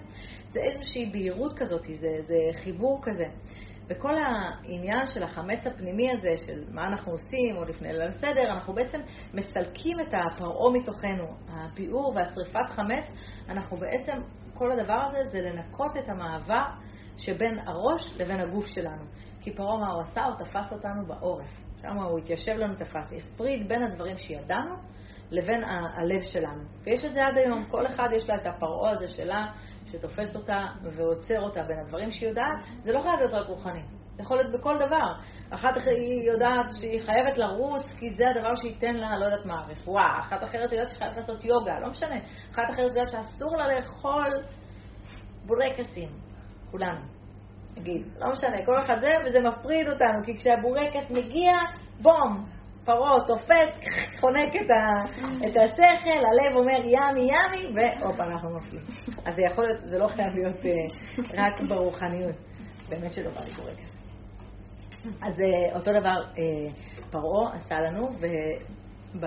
זה איזושהי בהירות כזאת, זה, זה חיבור כזה. וכל העניין של החמץ הפנימי הזה, של מה אנחנו עושים, או לפני ליל הסדר, אנחנו בעצם מסלקים את הפרעה מתוכנו. הביאור והשריפת חמץ, אנחנו בעצם, כל הדבר הזה זה לנקות את המעבר שבין הראש לבין הגוף שלנו. כי פרעה מה הוא עשה? הוא תפס אותנו בעורף. שם הוא התיישב לנו, תפס, הפריד בין הדברים שידענו לבין ה- הלב שלנו. ויש את זה עד היום, כל אחד יש לה את הפרעה הזה שלה, שתופס אותה ועוצר אותה בין הדברים שהיא יודעת, זה לא חייב להיות רק רוחני, זה יכול להיות בכל דבר. אחת היא יודעת שהיא חייבת לרוץ, כי זה הדבר שייתן לה, לא יודעת מה, רפואה. אחת אחרת יודעת שהיא חייבת לעשות יוגה, לא משנה. אחת אחרת יודעת שאסור לה לאכול בורקסים, כולנו. נגיד, לא משנה, כל אחד זה, וזה מפריד אותנו, כי כשהבורקס מגיע, בום, פרעה תופס, חונק את, ה, את השכל, הלב אומר ימי ימי, והופ, אנחנו נופלים. אז זה יכול להיות, זה לא חייב להיות uh, רק ברוחניות. באמת שלא בא לי בורקס. אז uh, אותו דבר uh, פרעה עשה לנו, וב...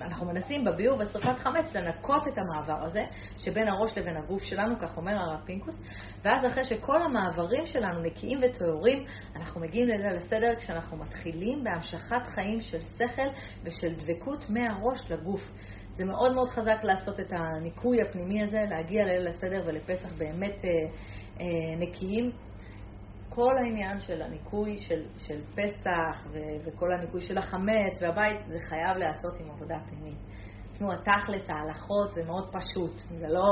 אנחנו מנסים בביאור ושרפת חמץ לנקות את המעבר הזה שבין הראש לבין הגוף שלנו, כך אומר הרב פינקוס, ואז אחרי שכל המעברים שלנו נקיים וטהורים, אנחנו מגיעים לליל הסדר כשאנחנו מתחילים בהמשכת חיים של שכל ושל דבקות מהראש לגוף. זה מאוד מאוד חזק לעשות את הניקוי הפנימי הזה, להגיע לליל הסדר ולפסח באמת אה, אה, נקיים. כל העניין של הניקוי של, של פסח ו, וכל הניקוי של החמץ והבית, זה חייב להיעשות עם עבודה פנימית. תשמעו, התכלס, ההלכות, זה מאוד פשוט, זה לא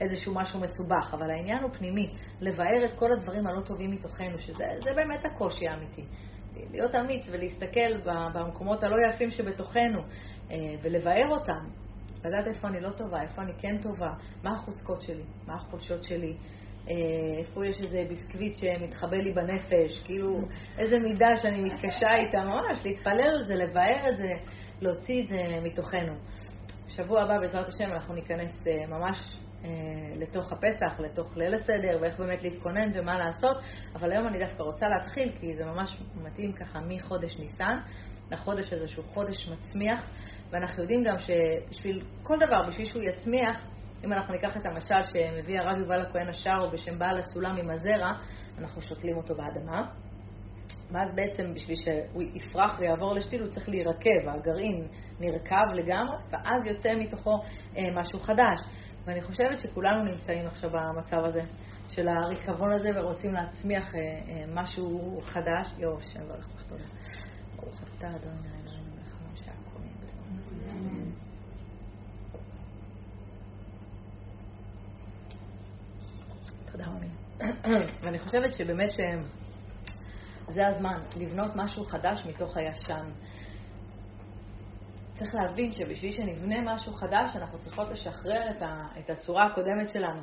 איזשהו משהו מסובך, אבל העניין הוא פנימי, לבאר את כל הדברים הלא טובים מתוכנו, שזה באמת הקושי האמיתי. להיות אמיץ ולהסתכל במקומות הלא יפים שבתוכנו אה, ולבאר אותם, לדעת איפה אני לא טובה, איפה אני כן טובה, מה החוזקות שלי, מה החולשות שלי, אה, איפה יש איזה ביסקוויט שמתחבא לי בנפש, כאילו איזה מידה שאני מתקשה איתה, ממש להתפלל על זה, לבאר את זה, להוציא את זה מתוכנו. בשבוע הבא, בעזרת השם, אנחנו ניכנס אה, ממש לתוך הפסח, לתוך ליל הסדר, ואיך באמת להתכונן ומה לעשות, אבל היום אני דווקא רוצה להתחיל, כי זה ממש מתאים ככה מחודש ניסן, לחודש הזה שהוא חודש מצמיח, ואנחנו יודעים גם שבשביל כל דבר, בשביל שהוא יצמיח, אם אנחנו ניקח את המשל שמביא הרב יובל הכהן השארו בשם בעל הסולם עם הזרע, אנחנו שותלים אותו באדמה. ואז בעצם בשביל שהוא יפרח ויעבור לשתיל הוא צריך להירקב, הגרעין נרקב לגמרי, ואז יוצא מתוכו אה, משהו חדש. ואני חושבת שכולנו נמצאים עכשיו במצב הזה, של הריקבון הזה, ורוצים להצמיח אה, אה, משהו חדש. יואו, שם ברך לך תודה. ברוך אתה אדוני אלוהינו מלך הממשל הקומי. תודה רבה. ואני חושבת שבאמת שזה הזמן לבנות משהו חדש מתוך הישן. צריך להבין שבשביל שנבנה משהו חדש, אנחנו צריכות לשחרר את, ה, את הצורה הקודמת שלנו.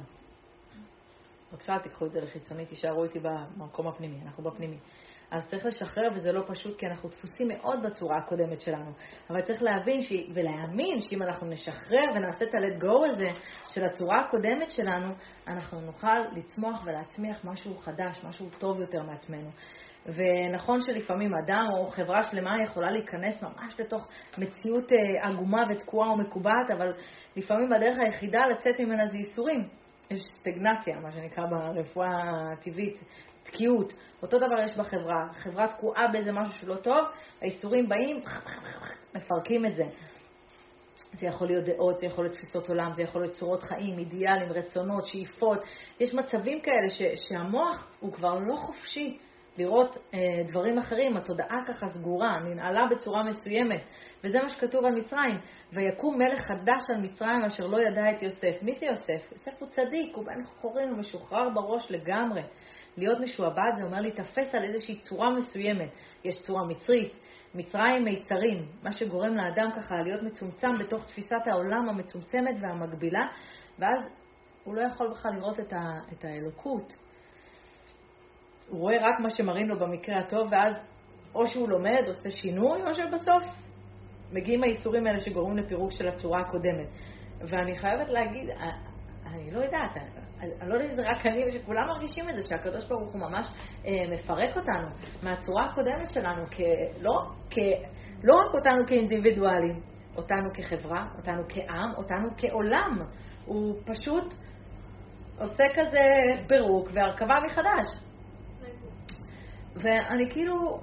בבקשה, תיקחו את זה לחיצוני, תישארו איתי במקום הפנימי, אנחנו בפנימי. אז צריך לשחרר, וזה לא פשוט, כי אנחנו דפוסים מאוד בצורה הקודמת שלנו. אבל צריך להבין ש... ולהאמין שאם אנחנו נשחרר ונעשה את ה-let go הזה של הצורה הקודמת שלנו, אנחנו נוכל לצמוח ולהצמיח משהו חדש, משהו טוב יותר מעצמנו. ונכון שלפעמים אדם או חברה שלמה יכולה להיכנס ממש לתוך מציאות אה, עגומה ותקועה ומקובעת, אבל לפעמים הדרך היחידה לצאת ממנה זה ייסורים. יש סטגנציה, מה שנקרא ברפואה הטבעית, תקיעות. אותו דבר יש בחברה. חברה תקועה באיזה משהו שלא טוב, האיסורים באים, מפרקים את זה. זה יכול להיות דעות, זה יכול להיות תפיסות עולם, זה יכול להיות צורות חיים, אידיאלים, רצונות, שאיפות. יש מצבים כאלה ש, שהמוח הוא כבר לא חופשי לראות אה, דברים אחרים, התודעה ככה סגורה, ננעלה בצורה מסוימת. וזה מה שכתוב על מצרים. ויקום מלך חדש על מצרים אשר לא ידע את יוסף. מי זה יוסף? יוסף הוא צדיק, הוא בן חורין, הוא משוחרר בראש לגמרי. להיות משועבד זה אומר להיתפס על איזושהי צורה מסוימת. יש צורה מצרית, מצרים מיצרים, מה שגורם לאדם ככה להיות מצומצם בתוך תפיסת העולם המצומצמת והמגבילה, ואז הוא לא יכול בכלל לראות את, ה, את האלוקות. הוא רואה רק מה שמראים לו במקרה הטוב, ואז או שהוא לומד, עושה שינוי, או שבסוף מגיעים האיסורים האלה שגורמים לפירוק של הצורה הקודמת. ואני חייבת להגיד, אני לא יודעת, אני לא יודעת אם זה רק אני ושכולם מרגישים את זה, שהקדוש ברוך הוא ממש אה, מפרק אותנו מהצורה הקודמת שלנו, כ, לא, כ, לא רק אותנו כאינדיבידואלים, אותנו כחברה, אותנו כעם, אותנו כעולם. הוא פשוט עושה כזה פירוק והרכבה מחדש. ואני כאילו,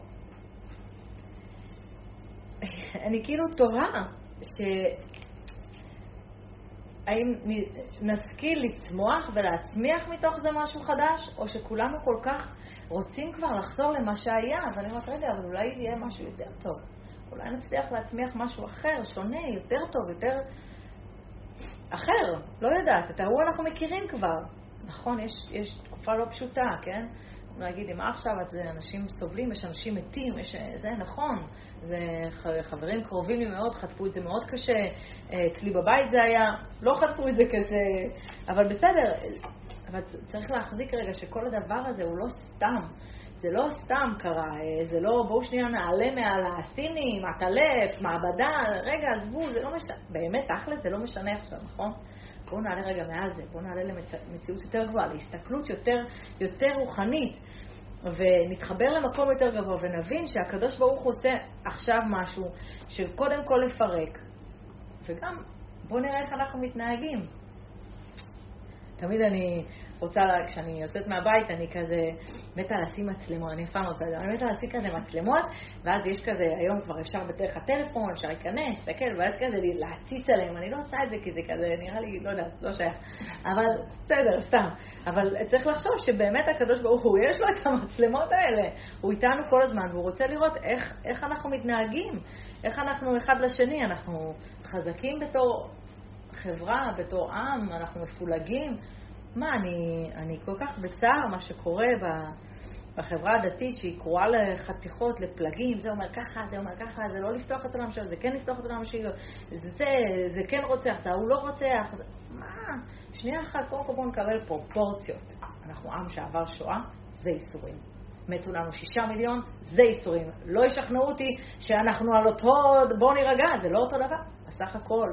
אני כאילו תוהה ש... האם נשכיל לצמוח ולהצמיח מתוך זה משהו חדש, או שכולנו כל כך רוצים כבר לחזור למה שהיה, ואני אומרת, רגע, אבל אולי יהיה משהו יותר טוב. אולי נצליח להצמיח משהו אחר, שונה, יותר טוב, יותר אחר, לא יודעת. את ההוא אנחנו מכירים כבר. נכון, יש, יש תקופה לא פשוטה, כן? להגיד, אם עכשיו אז אנשים סובלים, יש אנשים מתים, יש, זה נכון, זה חברים קרובים לי מאוד, חטפו את זה מאוד קשה, אצלי בבית זה היה, לא חטפו את זה כזה, אבל בסדר, אבל צריך להחזיק רגע שכל הדבר הזה הוא לא סתם, זה לא סתם קרה, זה לא, בואו שנייה נעלה מעל הסינים, עטלף, מעבדה, רגע, עזבו, זה לא משנה, באמת, תכל'ס, זה לא משנה עכשיו, נכון? בואו נעלה רגע מעל זה, בואו נעלה למציאות יותר גבוהה, להסתכלות יותר, יותר רוחנית, ונתחבר למקום יותר גבוה, ונבין שהקדוש ברוך הוא עושה עכשיו משהו, שקודם כל לפרק, וגם בואו נראה איך אנחנו מתנהגים. תמיד אני רוצה, כשאני יוצאת מהבית, אני כזה מתה לשים מצלמות, אני אף פעם לא עושה את זה, אני מתה לשים כזה מצלמות, ואז יש כזה, היום כבר אפשר בדרך הטלפון, אפשר להיכנס, להסתכל, ואז כזה להציץ עליהם, אני לא עושה את זה כי זה כזה, נראה לי, לא יודעת, לא שייך, אבל בסדר, סתם. אבל צריך לחשוב שבאמת הקדוש ברוך הוא, יש לו את המצלמות האלה, הוא איתנו כל הזמן, והוא רוצה לראות איך, איך אנחנו מתנהגים, איך אנחנו אחד לשני, אנחנו חזקים בתור חברה, בתור עם, אנחנו מפולגים. מה, אני, אני כל כך בצער מה שקורה בחברה הדתית, שהיא קרואה לחתיכות, לפלגים, זה אומר ככה, זה אומר ככה, זה לא לפתוח את עולם שלו, זה כן לפתוח את עולם שלו, זה, זה, זה כן רוצח, זה ההוא לא רוצח, זה, מה? שנייה אחת, קודם כל בואו נקבל פרופורציות. אנחנו עם שעבר שואה, זה ייסורים. מתו לנו שישה מיליון, זה ייסורים. לא ישכנעו אותי שאנחנו על אותו, בואו נירגע, זה לא אותו דבר. בסך הכל,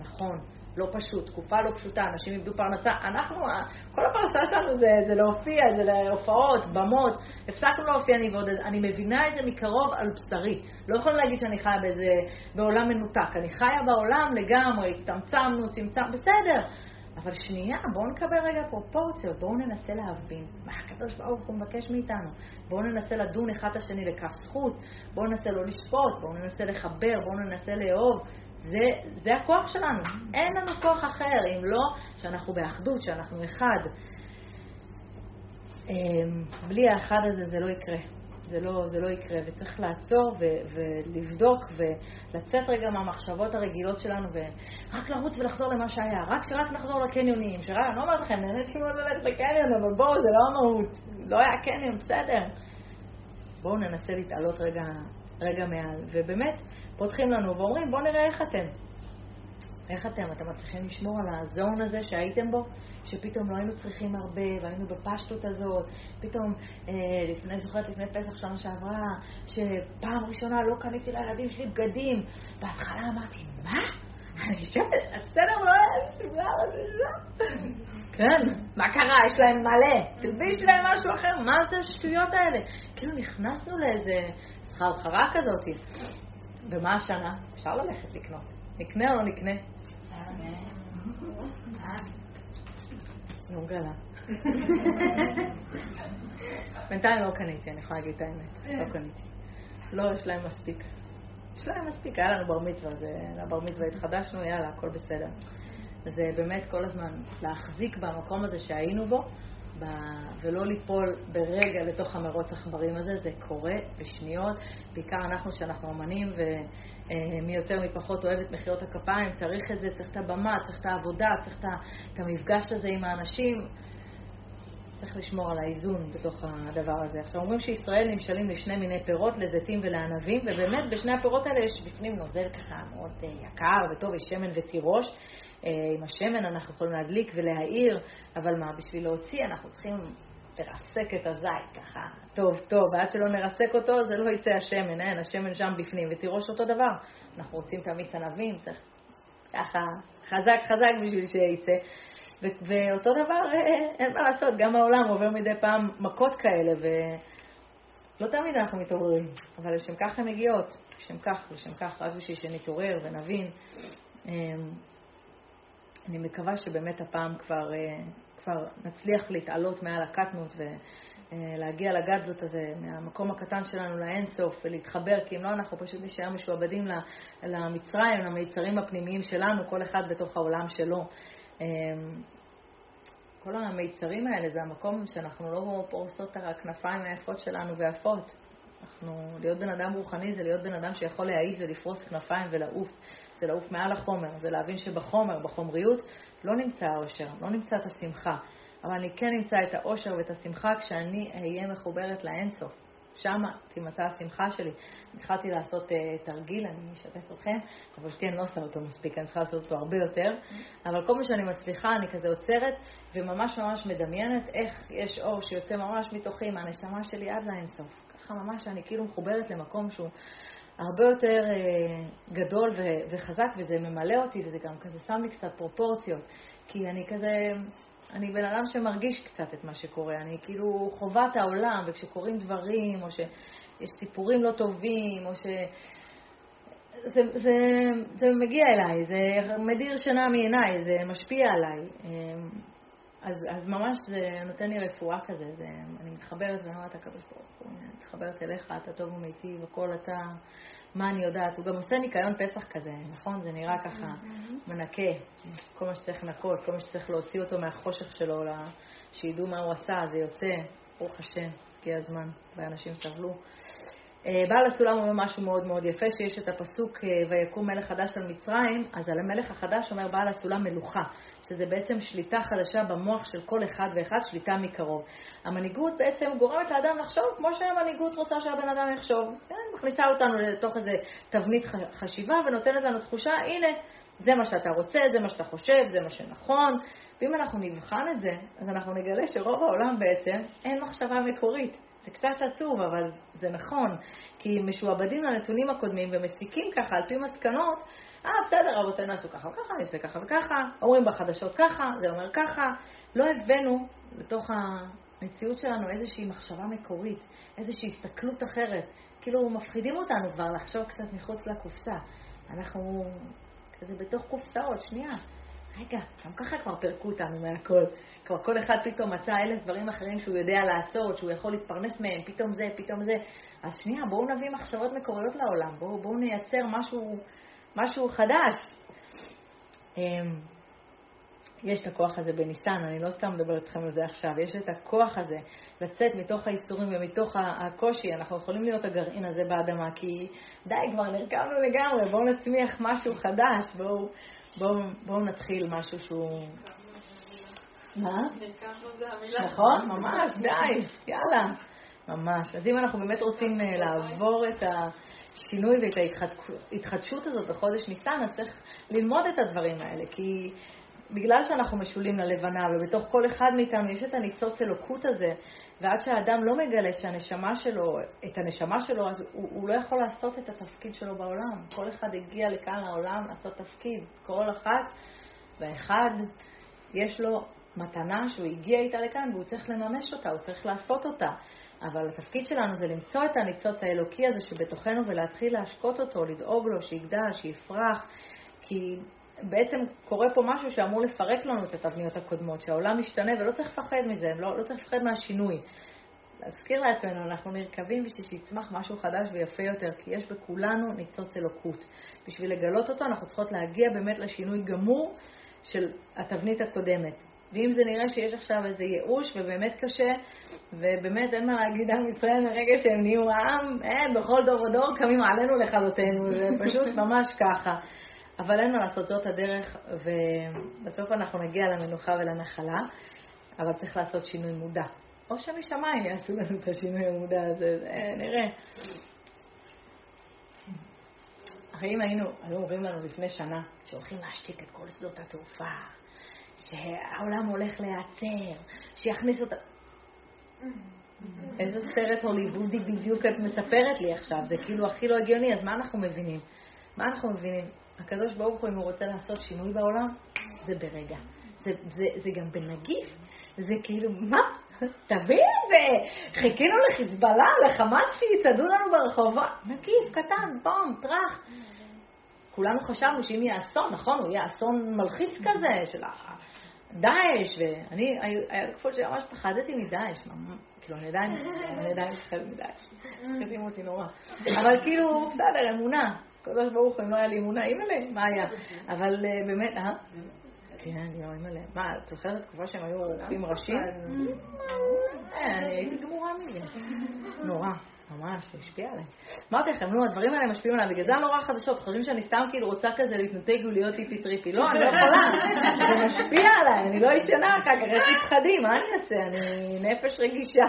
נכון, לא פשוט, תקופה לא פשוטה, אנשים איבדו פרנסה. אנחנו, כל הפרנסה שלנו זה, זה להופיע, זה להופעות, במות. הפסקנו להופיע, אני, ועוד, אני מבינה את זה מקרוב על בשרי. לא יכולה להגיד שאני חיה באיזה, בעולם מנותק. אני חיה בעולם לגמרי, הצטמצמנו, צמצמנו, בסדר. אבל שנייה, בואו נקבל רגע פרופורציות, בואו ננסה להבין מה הקדוש ברוך הוא מבקש מאיתנו. בואו ננסה לדון אחד את השני לכף זכות, בואו ננסה לא לשפוט, בואו ננסה לחבר, בואו ננסה לאהוב. זה, זה הכוח שלנו. אין לנו כוח אחר, אם לא שאנחנו באחדות, שאנחנו אחד. אמ, בלי האחד הזה זה לא יקרה. זה לא, זה לא יקרה, וצריך לעצור ו- ולבדוק ולצאת רגע מהמחשבות הרגילות שלנו ורק לרוץ ולחזור למה שהיה, רק שרק נחזור לקניונים, שרק, אני לא אומרת לכם, נהנית כאילו ללכת לקניון, אבל בואו, זה לא המהות, לא היה קניון, בסדר. בואו ננסה להתעלות רגע, רגע מעל, ובאמת, פותחים לנו ואומרים, בואו נראה איך אתם. איך אתם? אתם מצליחים לשמור על הזון הזה שהייתם בו? שפתאום לא היינו צריכים הרבה, והיינו בפשטות הזאת, פתאום, אה, לפני, זוכרת לפני פסח שנה שעברה, שפעם ראשונה לא קניתי לילדים שלי בגדים. בהתחלה אמרתי, מה? אני חושבת, הסדר לא היה שמלה כן, מה קרה? יש להם מלא. תלביש להם משהו אחר, מה זה השטויות האלה? כאילו נכנסנו לאיזה סחרחרה כזאת. ומה השנה? אפשר ללכת לקנות. נקנה או לא נקנה? נו, גלה. בינתיים לא קניתי, אני יכולה להגיד את האמת. לא קניתי. לא, יש להם מספיק. יש להם מספיק. היה לנו בר מצווה, זה, לבר מצווה התחדשנו, יאללה, הכל בסדר. זה באמת כל הזמן להחזיק במקום הזה שהיינו בו, ב... ולא ליפול ברגע לתוך המרוץ עכברים הזה, זה קורה בשניות, בעיקר אנחנו שאנחנו אמנים ומי יותר מי פחות אוהב את מחיאות הכפיים, צריך את זה, צריך את הבמה, צריך את העבודה, צריך את המפגש הזה עם האנשים. צריך לשמור על האיזון בתוך הדבר הזה. עכשיו אומרים שישראל נמשלים לשני מיני פירות, לזיתים ולענבים, ובאמת בשני הפירות האלה יש בפנים נוזל ככה מאוד אה, יקר וטוב, יש שמן ותירוש. אה, עם השמן אנחנו יכולים להדליק ולהאיר, אבל מה, בשביל להוציא אנחנו צריכים תרסק את הזית ככה, טוב, טוב, ועד שלא נרסק אותו זה לא יצא השמן, אין, השמן שם בפנים, ותירוש אותו דבר. אנחנו רוצים את המיץ ענבים, צריך ככה חזק חזק בשביל שיצא. ואותו דבר, אה, אין מה לעשות, גם העולם עובר מדי פעם מכות כאלה, ולא תמיד אנחנו מתעוררים, אבל לשם כך הן מגיעות, לשם כך, לשם כך, רק בשביל שנתעורר ונבין. אני מקווה שבאמת הפעם כבר, אה, כבר נצליח להתעלות מעל הקטנות ולהגיע לגדלות הזה, מהמקום הקטן שלנו לאינסוף ולהתחבר, כי אם לא אנחנו פשוט נשאר משועבדים למצרים, למיצרים הפנימיים שלנו, כל אחד בתוך העולם שלו. אמ, כל המיצרים האלה זה המקום שאנחנו לא פורסות את הכנפיים היפות שלנו ועפות. אנחנו, להיות בן אדם רוחני זה להיות בן אדם שיכול להעיז ולפרוס כנפיים ולעוף. זה לעוף מעל החומר, זה להבין שבחומר, בחומריות, לא נמצא האושר, לא נמצא את השמחה. אבל אני כן אמצא את האושר ואת השמחה כשאני אהיה מחוברת לאינסוף. שמה תימצא השמחה שלי. התחלתי לעשות uh, תרגיל, אני אשתף אתכם, אבל שתי אני לא עושה אותו מספיק, אני צריכה לעשות אותו הרבה יותר, אבל כל מה שאני מצליחה, אני כזה עוצרת וממש ממש מדמיינת איך יש אור שיוצא ממש מתוכי, מהנשמה שלי עד לאינסוף. ככה ממש אני כאילו מחוברת למקום שהוא הרבה יותר uh, גדול ו- וחזק, וזה ממלא אותי, וזה גם כזה שם לי קצת פרופורציות, כי אני כזה... אני בן אדם שמרגיש קצת את מה שקורה, אני כאילו חווה את העולם, וכשקורים דברים, או שיש סיפורים לא טובים, או ש... זה, זה, זה מגיע אליי, זה מדיר שינה מעיניי, זה משפיע עליי. אז, אז ממש זה נותן לי רפואה כזה, זה, אני מתחברת ואני אומרת, הקדוש ברוך הוא, אני מתחברת אליך, אתה טוב ומיטיב, הכל אתה, מה אני יודעת. הוא גם עושה ניקיון פסח כזה, נכון? זה נראה ככה מנקה, כל מה שצריך לנקות, כל מה שצריך להוציא אותו מהחושך שלו, שידעו מה הוא עשה, זה יוצא, ברוך השם, הגיע הזמן, ואנשים סבלו. אה, בעל הסולם אומר משהו מאוד מאוד יפה, שיש את הפסוק אה, ויקום מלך חדש על מצרים, אז על המלך החדש אומר בעל הסולם מלוכה, שזה בעצם שליטה חדשה במוח של כל אחד ואחד, שליטה מקרוב. המנהיגות בעצם גורמת לאדם לחשוב כמו שהמנהיגות רוצה שהבן אדם יחשוב. כן, מכניסה אותנו לתוך איזה תבנית חשיבה ונותנת לנו תחושה, הנה, זה מה שאתה רוצה, זה מה שאתה חושב, זה מה שנכון. ואם אנחנו נבחן את זה, אז אנחנו נגלה שרוב העולם בעצם אין מחשבה מקורית. זה קצת עצוב, אבל זה נכון, כי משועבדים לנתונים הקודמים ומסיקים ככה על פי מסקנות, אה, בסדר, רבותינו עשו ככה וככה, זה ככה וככה, אומרים בחדשות ככה, זה אומר ככה. לא הבאנו לתוך המציאות שלנו איזושהי מחשבה מקורית, איזושהי הסתכלות אחרת. כאילו מפחידים אותנו כבר לחשוב קצת מחוץ לקופסה. אנחנו כזה בתוך קופסאות, שנייה. רגע, גם ככה כבר פירקו אותנו מהכל. כבר כל אחד פתאום מצא אלף דברים אחרים שהוא יודע לעשות, שהוא יכול להתפרנס מהם, פתאום זה, פתאום זה. אז שנייה, בואו נביא מחשבות מקוריות לעולם, בואו בוא נייצר משהו, משהו חדש. אמ, יש את הכוח הזה בניסן, אני לא סתם מדברת איתכם על זה עכשיו, יש את הכוח הזה לצאת מתוך האיסורים ומתוך הקושי, אנחנו יכולים להיות הגרעין הזה באדמה, כי די, כבר נרקמנו לגמרי, בואו נצמיח משהו חדש, בואו בואו בוא נתחיל משהו שהוא מה? נכון, ממש, די, יאללה, ממש. אז אם אנחנו באמת רוצים אה, לעבור את השינוי ואת ההתחדשות הזאת בחודש ניסן, אז צריך ללמוד את הדברים האלה, כי בגלל שאנחנו משולים ללבנה, ובתוך כל אחד מאיתנו יש את הניצוץ אלוקות הזה, ועד שהאדם לא מגלה שהנשמה שלו, את הנשמה שלו, אז הוא, הוא לא יכול לעשות את התפקיד שלו בעולם. כל אחד הגיע לכאן לעולם לעשות תפקיד. כל אחת ואחד יש לו מתנה שהוא הגיע איתה לכאן והוא צריך לממש אותה, הוא צריך לעשות אותה. אבל התפקיד שלנו זה למצוא את הניצוץ האלוקי הזה שבתוכנו ולהתחיל להשקות אותו, לדאוג לו, שיגדל, שיפרח, כי בעצם קורה פה משהו שאמור לפרק לנו את התבניות הקודמות, שהעולם משתנה ולא צריך לפחד מזה, לא, לא צריך לפחד מהשינוי. להזכיר לעצמנו, אנחנו נרקבים בשביל שיצמח משהו חדש ויפה יותר, כי יש בכולנו ניצוץ אלוקות. בשביל לגלות אותו אנחנו צריכות להגיע באמת לשינוי גמור של התבנית הקודמת. ואם זה נראה שיש עכשיו איזה ייאוש ובאמת קשה, ובאמת אין מה להגיד על ישראל מרגע שהם נהיו העם, אין, בכל דור ודור קמים עלינו לכלותנו, זה פשוט ממש ככה. אבל אין מה לעשות, זאת הדרך, ובסוף אנחנו נגיע למנוחה ולנחלה, אבל צריך לעשות שינוי מודע. או שמשמיים יעשו לנו את השינוי המודע הזה, נראה. הרי אם היינו, היו אומרים לנו לפני שנה שהולכים להשתיק את כל שדות התעופה, שהעולם הולך להיעצר, שיכניס אותה... איזה סרט הוליוודי בדיוק את מספרת לי עכשיו? זה כאילו הכי לא הגיוני, אז מה אנחנו מבינים? מה אנחנו מבינים? הקדוש ברוך הוא, אם הוא רוצה לעשות שינוי בעולם, זה ברגע. זה, זה, זה גם בנגיף. זה כאילו, מה? תביא את זה. חיכינו לחיזבאללה, לחמאס שיצעדו לנו ברחובות. נגיף קטן, בום, טראח. כולנו חשבנו שאם יהיה אסון, נכון, הוא יהיה אסון מלחיץ כזה, של דאעש, ואני, היה תקופות שממש פחדתי מדאעש, כאילו, אני עדיין, אני עדיין מפחדת מדאעש. החזימו אותי נורא. אבל כאילו, בסדר, אמונה. הקדוש ברוך הוא, אם לא היה לי אמונה, אימא'לה, מה היה? אבל אה, באמת, אה? כן, יואו, אימא'לה. מה, את זוכרת תקופה שהם היו רופאים ראשים? אה, אני הייתי גמורה מזה. נורא. ממש, השפיע עליי. אמרתי לכם, נו, הדברים האלה משפיעים עליי, בגלל זה אני לא רואה חדשות, חושבים שאני סתם כאילו רוצה כזה להתנתק ולהיות טיפי טריפי. לא, אני לא יכולה, זה משפיע עליי, אני לא ישנה אחר כך, איך מתחדים, מה אני אעשה? אני נפש רגישה.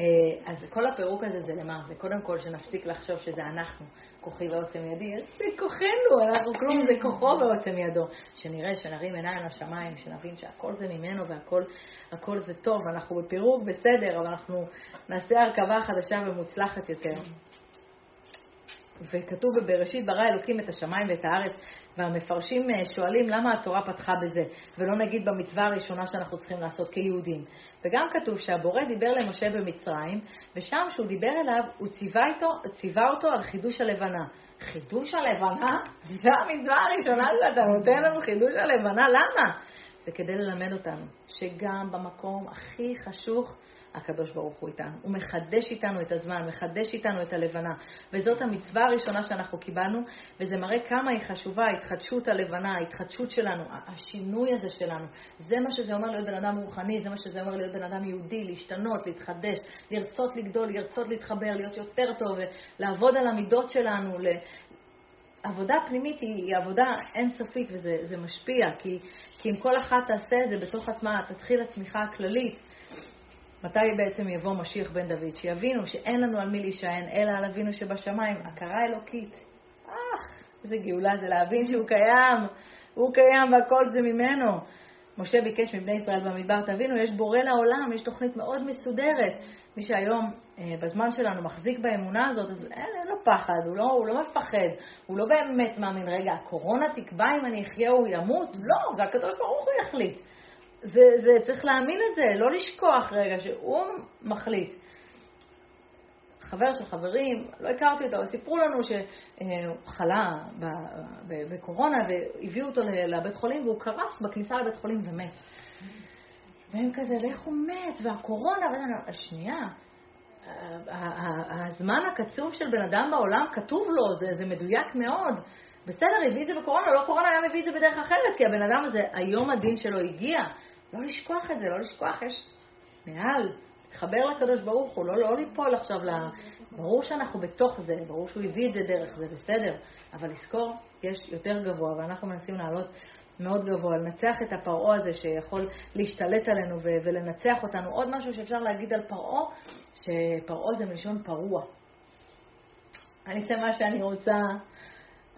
אה, אז כל הפירוק הזה זה למה? זה קודם כל שנפסיק לחשוב שזה אנחנו, כוחי ועוצם ידי, זה כוחנו, אנחנו כלום, זה כוחו ועוצם ידו. שנראה, שנרים עיניים לשמיים, שנבין שהכל זה ממנו והכל זה טוב, אנחנו בפירוק בסדר, אבל אנחנו נעשה הרכבה חדשה ומוצלחת יותר. וכתוב בבראשית ברא אלוקים את השמיים ואת הארץ, והמפרשים אה, שואלים למה התורה פתחה בזה, ולא נגיד במצווה הראשונה שאנחנו צריכים לעשות כיהודים. וגם כתוב שהבורא דיבר למשה במצרים, ושם כשהוא דיבר אליו, הוא ציווה, איתו, ציווה אותו על חידוש הלבנה. חידוש הלבנה? זו המצווה הראשונה שאתה נותן לנו חידוש הלבנה, למה? זה כדי ללמד אותנו שגם במקום הכי חשוך הקדוש ברוך הוא איתנו. הוא מחדש איתנו את הזמן, מחדש איתנו את הלבנה. וזאת המצווה הראשונה שאנחנו קיבלנו, וזה מראה כמה היא חשובה, ההתחדשות הלבנה, ההתחדשות שלנו, השינוי הזה שלנו. זה מה שזה אומר להיות בן אדם רוחני, זה מה שזה אומר להיות בן אדם יהודי, להשתנות, להתחדש, לרצות לגדול, לרצות להתחבר, להיות יותר טוב, לעבוד על המידות שלנו, עבודה פנימית היא, היא עבודה אינסופית וזה משפיע, כי, כי אם כל אחת תעשה את זה בתוך עצמה, תתחיל הצמיחה הכללית. מתי בעצם יבוא משיח בן דוד? שיבינו שאין לנו על מי להישען, אלא על אבינו שבשמיים, הכרה אלוקית. אך, איזה גאולה זה להבין שהוא קיים, הוא קיים והכל זה ממנו. משה ביקש מבני ישראל במדבר, תבינו, יש בורא לעולם, יש תוכנית מאוד מסודרת. מי שהיום, אה, בזמן שלנו, מחזיק באמונה הזאת, אז אין, אין לו פחד, הוא לא, הוא לא מפחד, הוא לא באמת מאמין, רגע, הקורונה תקבע אם אני אחיה או ימות? לא, זה הקדוש ברוך הוא יחליט. זה, זה, צריך להאמין את זה, לא לשכוח רגע שהוא מחליט. חבר של חברים, לא הכרתי אותו, אבל סיפרו לנו שהוא חלה בקורונה והביאו אותו לבית חולים והוא קרס בכניסה לבית חולים ומת. והם כזה, ואיך הוא מת, והקורונה, שנייה, הזמן הקצוב של בן אדם בעולם כתוב לו, זה, זה מדויק מאוד. בסדר, הביא את זה בקורונה, לא קורונה היה מביא את זה בדרך אחרת, כי הבן אדם הזה, היום הדין שלו הגיע. לא לשכוח את זה, לא לשכוח, יש מעל, להתחבר לקדוש ברוך הוא, לא, לא ליפול עכשיו ל... ברור שאנחנו בתוך זה, ברור שהוא הביא את זה דרך זה, בסדר, אבל לזכור, יש יותר גבוה, ואנחנו מנסים לעלות מאוד גבוה, לנצח את הפרעה הזה שיכול להשתלט עלינו ו- ולנצח אותנו. עוד משהו שאפשר להגיד על פרעה, שפרעה זה מלשון פרוע. אני אעשה מה שאני רוצה,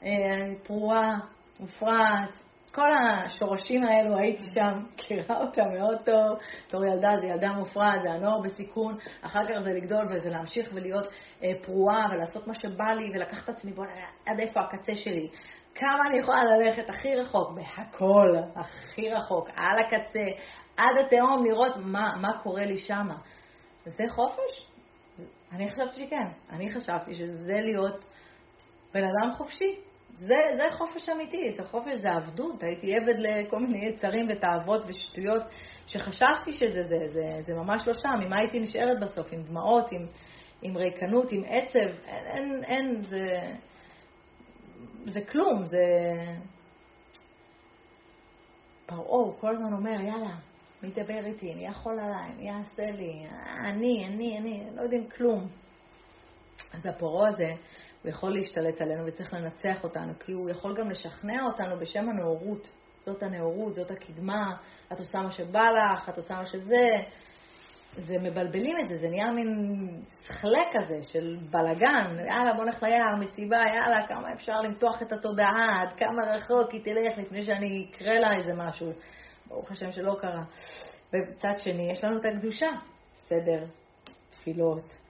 אה, אני פרועה, מופרעת, כל השורשים האלו, הייתי שם, מכירה אותם מאוד טוב. בתור ילדה זה ילדה מופרעת, זה הנוער בסיכון, אחר כך זה לגדול וזה להמשיך ולהיות אה, פרועה ולעשות מה שבא לי ולקחת את עצמי, בוא נראה עד איפה הקצה שלי. כמה אני יכולה ללכת הכי רחוק, בהכל, הכי רחוק, על הקצה, עד התהום, לראות מה, מה קורה לי שם. זה חופש? אני חשבתי שכן. אני חשבתי שזה להיות בן אדם חופשי. זה, זה חופש אמיתי, זה חופש, זה עבדות. הייתי עבד לכל מיני יצרים ותאוות ושטויות שחשבתי שזה זה, זה, זה ממש לא שם. עם הייתי נשארת בסוף? עם דמעות, עם, עם ריקנות, עם עצב? אין, אין, אין זה, זה כלום, זה... פרעה, הוא כל הזמן אומר, יאללה, מי ידבר איתי? מי יכול עליי? מי יעשה לי? אני, אני, אני, לא יודעים כלום. אז הפרעה הזה, הוא יכול להשתלט עלינו וצריך לנצח אותנו, כי הוא יכול גם לשכנע אותנו בשם הנאורות. זאת הנאורות, זאת הקדמה, את עושה מה שבא לך, את עושה מה שזה. זה מבלבלים את זה, זה נהיה מין שכלה כזה של בלגן, יאללה בוא נלך ליער, מסיבה, יאללה כמה אפשר למתוח את התודעה, עד כמה רחוק היא תלך לפני שאני אקרא לה איזה משהו. ברוך השם שלא קרה. ובצד שני יש לנו את הקדושה, סדר, תפילות,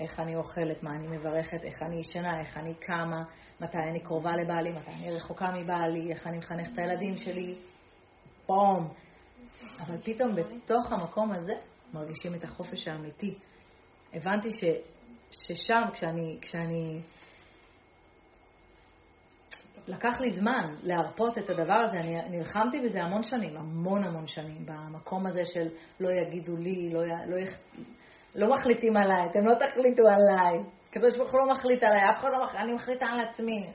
איך אני אוכלת, מה אני מברכת, איך אני ישנה, איך אני קמה, מתי אני קרובה לבעלי, מתי אני רחוקה מבעלי, איך אני מחנך את הילדים שלי, בום. אבל פתאום בתוך המקום הזה מרגישים את החופש האמיתי. הבנתי ש, ששם, כשאני, כשאני... לקח לי זמן להרפות את הדבר הזה, אני נלחמתי בזה המון שנים, המון המון שנים, במקום הזה של לא יגידו לי, לא, לא, לא מחליטים עליי, אתם לא תחליטו עליי. הקדוש ברוך הוא לא מחליט עליי, אף אחד לא מחליט, אני מחליטה על עצמי.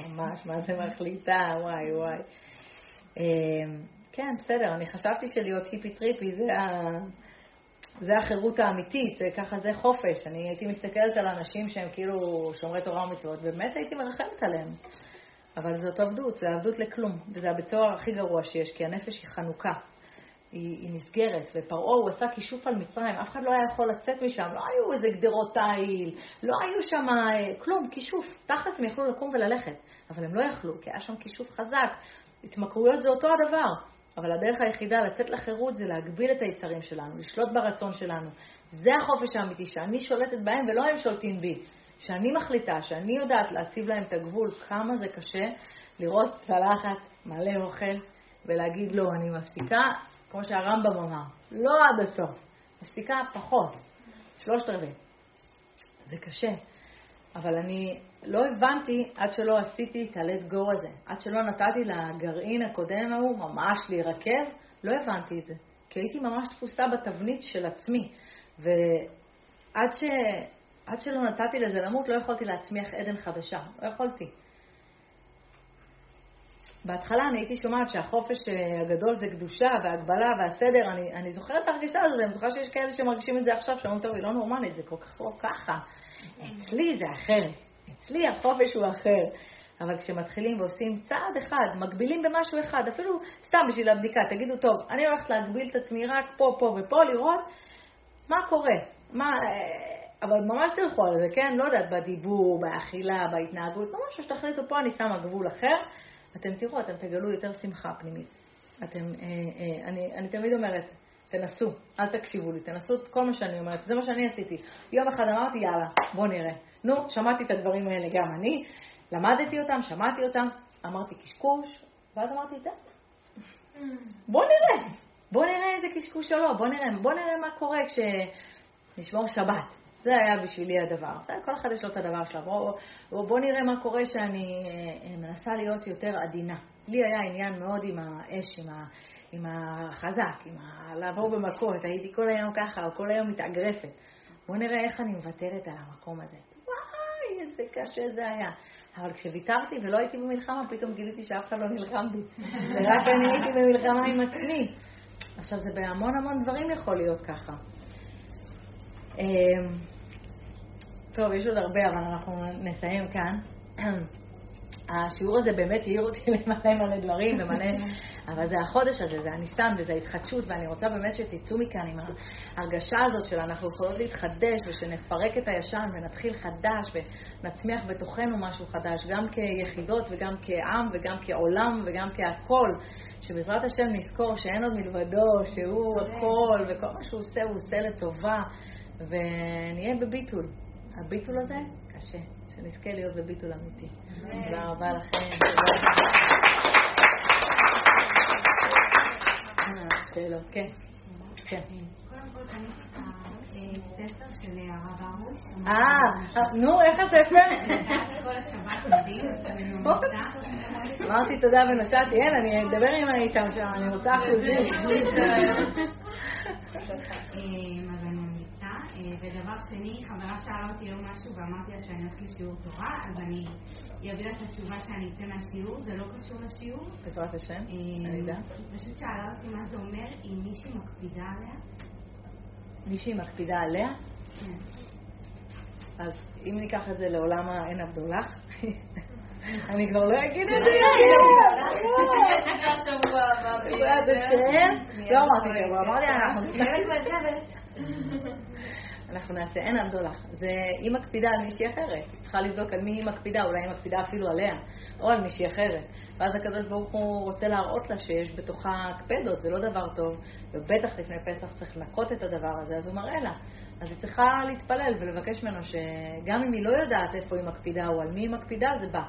ממש, מה זה מחליטה? וואי וואי. אמ, כן, בסדר, אני חשבתי שלהיות היפי טריפי זה, ה... זה החירות האמיתית, זה, ככה זה חופש. אני הייתי מסתכלת על אנשים שהם כאילו שומרי תורה ומצוות, ובאמת הייתי מרחמת עליהם. אבל זאת עבדות, זה עבדות לכלום, וזה הבית סוהר הכי גרוע שיש, כי הנפש היא חנוכה. היא, היא נסגרת, ופרעה הוא עשה כישוף על מצרים, אף אחד לא היה יכול לצאת משם, לא היו איזה גדרות תיל, לא היו שם אה, כלום, כישוף. תכלס הם יכלו לקום וללכת, אבל הם לא יכלו, כי היה שם כישוף חזק. התמכרויות זה אותו הדבר, אבל הדרך היחידה לצאת לחירות זה להגביל את היצרים שלנו, לשלוט ברצון שלנו. זה החופש האמיתי, שאני שולטת בהם ולא הם שולטים בי. שאני מחליטה, שאני יודעת להציב להם את הגבול, כמה זה קשה לראות צלחת מלא אוכל ולהגיד לא, אני מפסיקה, כמו שהרמב"ם אמר, לא עד הסוף, מפסיקה פחות, שלושת רבעי. זה קשה, אבל אני לא הבנתי עד שלא עשיתי את ה-let go הזה, עד שלא נתתי לגרעין הקודם ההוא ממש להירקב, לא הבנתי את זה, כי הייתי ממש תפוסה בתבנית של עצמי, ועד ש... עד שלא נתתי לזה למות, לא יכולתי להצמיח עדן חדשה, לא יכולתי. בהתחלה אני הייתי שומעת שהחופש אה, הגדול זה קדושה והגבלה והסדר, אני, אני זוכרת את ההרגשה הזאת, אני זוכרת שיש כאלה שמרגישים את זה עכשיו, שאומרים, טוב, היא לא נורמלית, זה כל כך לא ככה. אצלי זה אחרת, אצלי החופש הוא אחר. אבל כשמתחילים ועושים צעד אחד, מגבילים במשהו אחד, אפילו סתם בשביל הבדיקה, תגידו, טוב, אני הולכת להגביל את עצמי רק פה, פה ופה, לראות מה קורה, מה, אה, אבל ממש תלכו על זה, כן? לא יודעת, בדיבור, באכילה, בהתנהגות, ממש שתחליטו, פה אני שמה גבול אחר, אתם תראו, אתם תגלו יותר שמחה פנימית. אתם, אה, אה, אני, אני תמיד אומרת, תנסו, אל תקשיבו לי, תנסו את כל מה שאני אומרת, זה מה שאני עשיתי. יום אחד אמרתי, יאללה, בוא נראה. נו, שמעתי את הדברים האלה גם אני, למדתי אותם, שמעתי אותם, אמרתי קשקוש, ואז אמרתי, די, בוא נראה, בוא נראה איזה קשקוש או לא, בוא נראה, בוא נראה מה קורה כשנשמור שבת. זה היה בשבילי הדבר. בסדר, כל אחד יש לו את הדבר שלו. בואו בוא, בוא נראה מה קורה שאני אה, מנסה להיות יותר עדינה. לי היה עניין מאוד עם האש, עם, ה, עם החזק, עם ה, לעבור במכות. הייתי כל היום ככה, או כל היום מתאגרפת. בואו נראה איך אני מוותרת על המקום הזה. וואי, איזה קשה זה היה. אבל כשוויתרתי ולא הייתי במלחמה, פתאום גיליתי שאף אחד לא נלחם בי. ורק אני הייתי במלחמה עם עצמי. עכשיו, זה בהמון המון דברים יכול להיות ככה. אמ, טוב, יש עוד הרבה, אבל אנחנו נסיים כאן. השיעור הזה באמת העיר אותי למלא מלא דברים ומלא... אבל זה החודש הזה, זה הניסן וזה ההתחדשות, ואני רוצה באמת שתצאו מכאן עם ההרגשה הזאת של אנחנו יכולות להתחדש ושנפרק את הישן ונתחיל חדש ונצמיח בתוכנו משהו חדש, גם כיחידות וגם כעם וגם כעולם וגם כהכול, שבעזרת השם נזכור שאין עוד מלבדו, שהוא הכל וכל מה שהוא עושה הוא עושה לטובה, ונהיה בביטול. הביטול הזה קשה, שנזכה להיות בביטול אמיתי. תודה רבה לכם. שאלות, כן. אה, נו, איך הספר? אמרתי תודה ונסעתי, אין, אני אדבר עם איתם שם, אני רוצה אחוזים. ודבר שני, חברה שאלה אותי היום משהו ואמרתי לה שאני הולכת לשיעור תורה, אז אני אביא לה את התשובה שאני אצא מהשיעור, זה לא קשור לשיעור. בעזרת השם, אה, אני יודע. פשוט שאלה אותי מה זה אומר אם מישהי מקפידה עליה. מישהי מקפידה עליה? כן. אז אם ניקח את זה לעולם העין הבדולח, אני כבר לא אגיד את זה. בעזרת השם. לא אמרתי שבוע, אמרתי אנחנו... אנחנו נעשה, אין הבדולח. זה, היא מקפידה על מישהי אחרת. היא צריכה לבדוק על מי היא מקפידה, אולי היא מקפידה אפילו עליה, או על מישהי אחרת. ואז הקדוש ברוך הוא רוצה להראות לה שיש בתוכה הקפדות, זה לא דבר טוב, ובטח לפני פסח צריך לנקות את הדבר הזה, אז הוא מראה לה. אז היא צריכה להתפלל ולבקש ממנו שגם אם היא לא יודעת איפה היא מקפידה או על מי היא מקפידה, זה בא.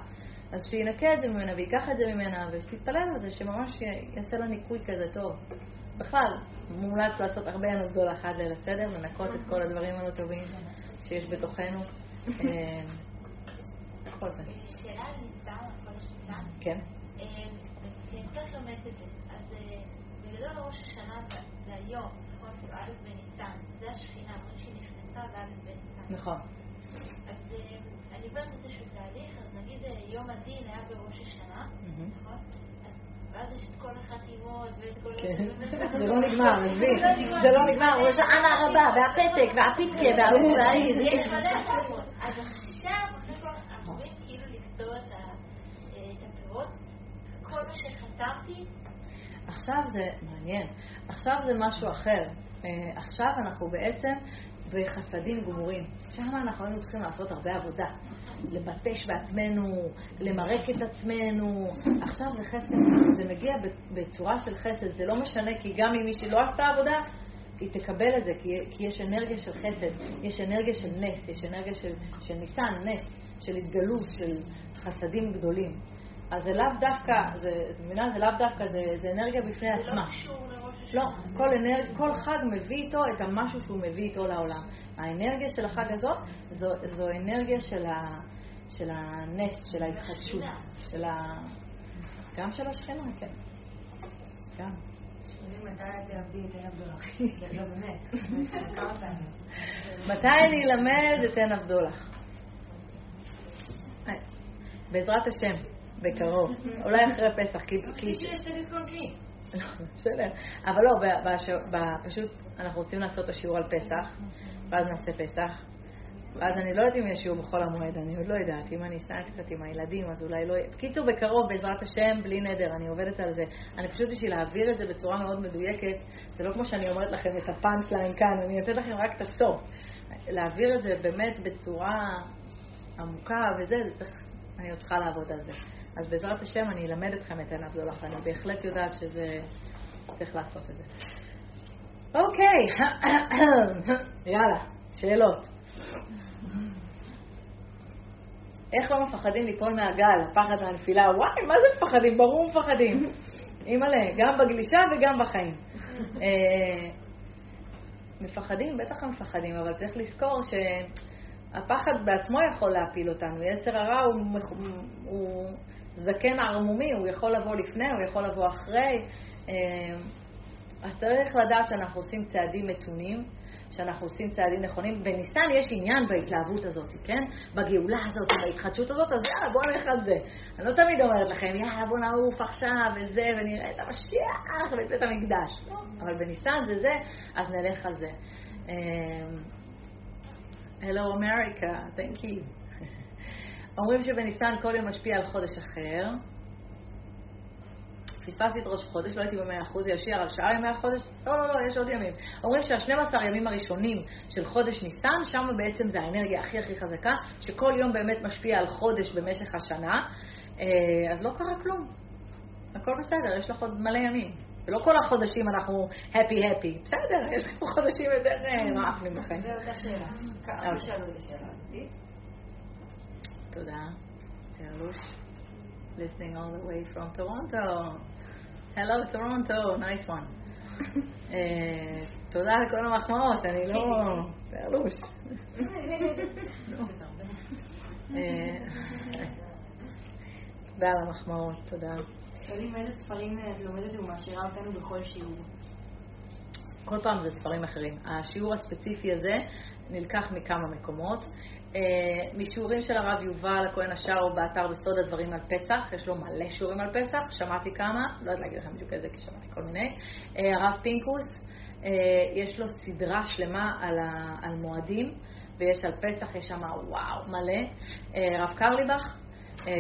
אז שינקה את זה ממנה ויקח את זה ממנה, ושתתפלל על זה, שממש יעשה לה ניקוי כזה טוב. בכלל, מומלץ לעשות הרבה ינות גדול אחד ליל הסדר, לנקות את כל הדברים הלא טובים שיש בתוכנו. אה, כל זה. שאלה על ניסן, על כל השניסן. כן. אה, כי אני קצת לומדת את זה. אז אה, בגדול ראש השנה זה היום, נכון? כאילו א' בניסן. זה השכינה, אומרים שהיא נכנסה בא' בניסן. נכון. אז אני עוברת איזשהו תהליך, אז נגיד יום הדין היה בראש השנה, נכון? ואז יש את כל החתימות ואת כל... כן. זה לא נגמר, מבין? זה לא נגמר, הוא ישר אנה הרבה, והפתק, והפיצקה, והאולי, יש מלא חתימות. אז עכשיו, רואים כאילו לקצור את הפירות. כל מה שחתמתי... עכשיו זה מעניין. עכשיו זה משהו אחר. עכשיו אנחנו בעצם בחסדים גמורים. שם אנחנו היינו צריכים לעשות הרבה עבודה. לבטש בעצמנו, למרק את עצמנו. עכשיו זה חסד, זה מגיע בצורה של חסד, זה לא משנה, כי גם אם מישהי לא עשתה עבודה, היא תקבל את זה, כי, כי יש אנרגיה של חסד, יש אנרגיה של נס, יש אנרגיה של, של ניסן, נס, של התגלות, של חסדים גדולים. אז זה לאו דווקא, את מבינה? זה לאו דווקא, זה, זה אנרגיה בפני זה עצמה. לא לראש השנה. לא, כל, אנרג, כל חג מביא איתו את המשהו שהוא מביא איתו לעולם. האנרגיה של החג הזאת זו, זו אנרגיה של, ה, של הנס, של ההתחדשות, של ה... גם של השכנה, כן. גם. מתי את תעבדי את עין הבדולח? לא פעמים. מתי אני אלמד את עין הבדולח? בעזרת השם, בקרוב. אולי אחרי פסח, כי... לא, בסדר. אבל לא, פשוט אנחנו רוצים לעשות את השיעור על פסח, ואז נעשה פסח. ואז אני לא יודעת אם יש שיעור בחול המועד, אני עוד לא יודעת. אם אני אסע קצת עם הילדים, אז אולי לא... בקיצור, בקרוב, בעזרת השם, בלי נדר, אני עובדת על זה. אני פשוט בשביל להעביר את זה בצורה מאוד מדויקת, זה לא כמו שאני אומרת לכם את הפאנץ' ליין כאן, אני נותנת לכם רק את הסוף. להעביר את זה באמת בצורה עמוקה וזה, זה צריך, אני עוד צריכה לעבוד על זה. אז בעזרת השם אני אלמד אתכם את עיניו גדולה, אני בהחלט יודעת שזה, צריך לעשות את זה. אוקיי, יאללה, שאלות. איך לא מפחדים ליפול מהגל, הפחד מהנפילה? וואי, מה זה מפחדים? ברור מפחדים. אימא'לה, גם בגלישה וגם בחיים. אה, מפחדים, בטח הם מפחדים, אבל צריך לזכור שהפחד בעצמו יכול להפיל אותנו. יצר הרע הוא, הוא זקן ערמומי, הוא יכול לבוא לפני, הוא יכול לבוא אחרי. אה, אז צריך לדעת שאנחנו עושים צעדים מתונים, שאנחנו עושים צעדים נכונים. בניסן יש עניין בהתלהבות הזאת, כן? בגאולה הזאת, בהתחדשות הזאת, אז יאללה, בואו נלך על זה. אני לא תמיד אומרת לכם, יאללה, בואו נעוף עכשיו וזה, ונראה את המשיח ואת בית המקדש. לא, אבל בניסן זה זה, אז נלך על זה. הלו אמריקה, thank you. אומרים שבניסן כל יום משפיע על חודש אחר. פספסתי את ראש חודש, לא הייתי במאה אחוז, ישיר על שאר ימי החודש? לא, לא, לא, יש עוד ימים. אומרים שה-12 ימים הראשונים של חודש ניסן, שם בעצם זה האנרגיה הכי הכי חזקה, שכל יום באמת משפיע על חודש במשך השנה, אה, אז לא קרה כלום. הכל בסדר, יש לך עוד מלא ימים. ולא כל החודשים אנחנו happy happy. בסדר, יש לנו חודשים יותר מאפנים בחיים. זו אותה שאלה. כמה שאלו את השאלה הזאת? תודה. תיאלוש. listening all the way from Toronto. Hello Toronto, nice one. אה, תודה על כל המחמאות, אני לא... אה, תודה על המחמאות, תודה. שואלים איזה ספרים את לומדת ומשאירה אותנו בכל שיעור. כל פעם זה ספרים אחרים. השיעור הספציפי הזה נלקח מכמה מקומות. אה, משיעורים של הרב יובל הכהן השאר באתר בסוד הדברים על פסח, יש לו מלא שיעורים על פסח, שמעתי כמה, לא יודעת להגיד לכם בדיוק איזה, כי שמעתי כל מיני. אה, הרב פינקוס, אה, יש לו סדרה שלמה על, ה, על מועדים, ויש על פסח, יש שם וואו, מלא. הרב קרליבך,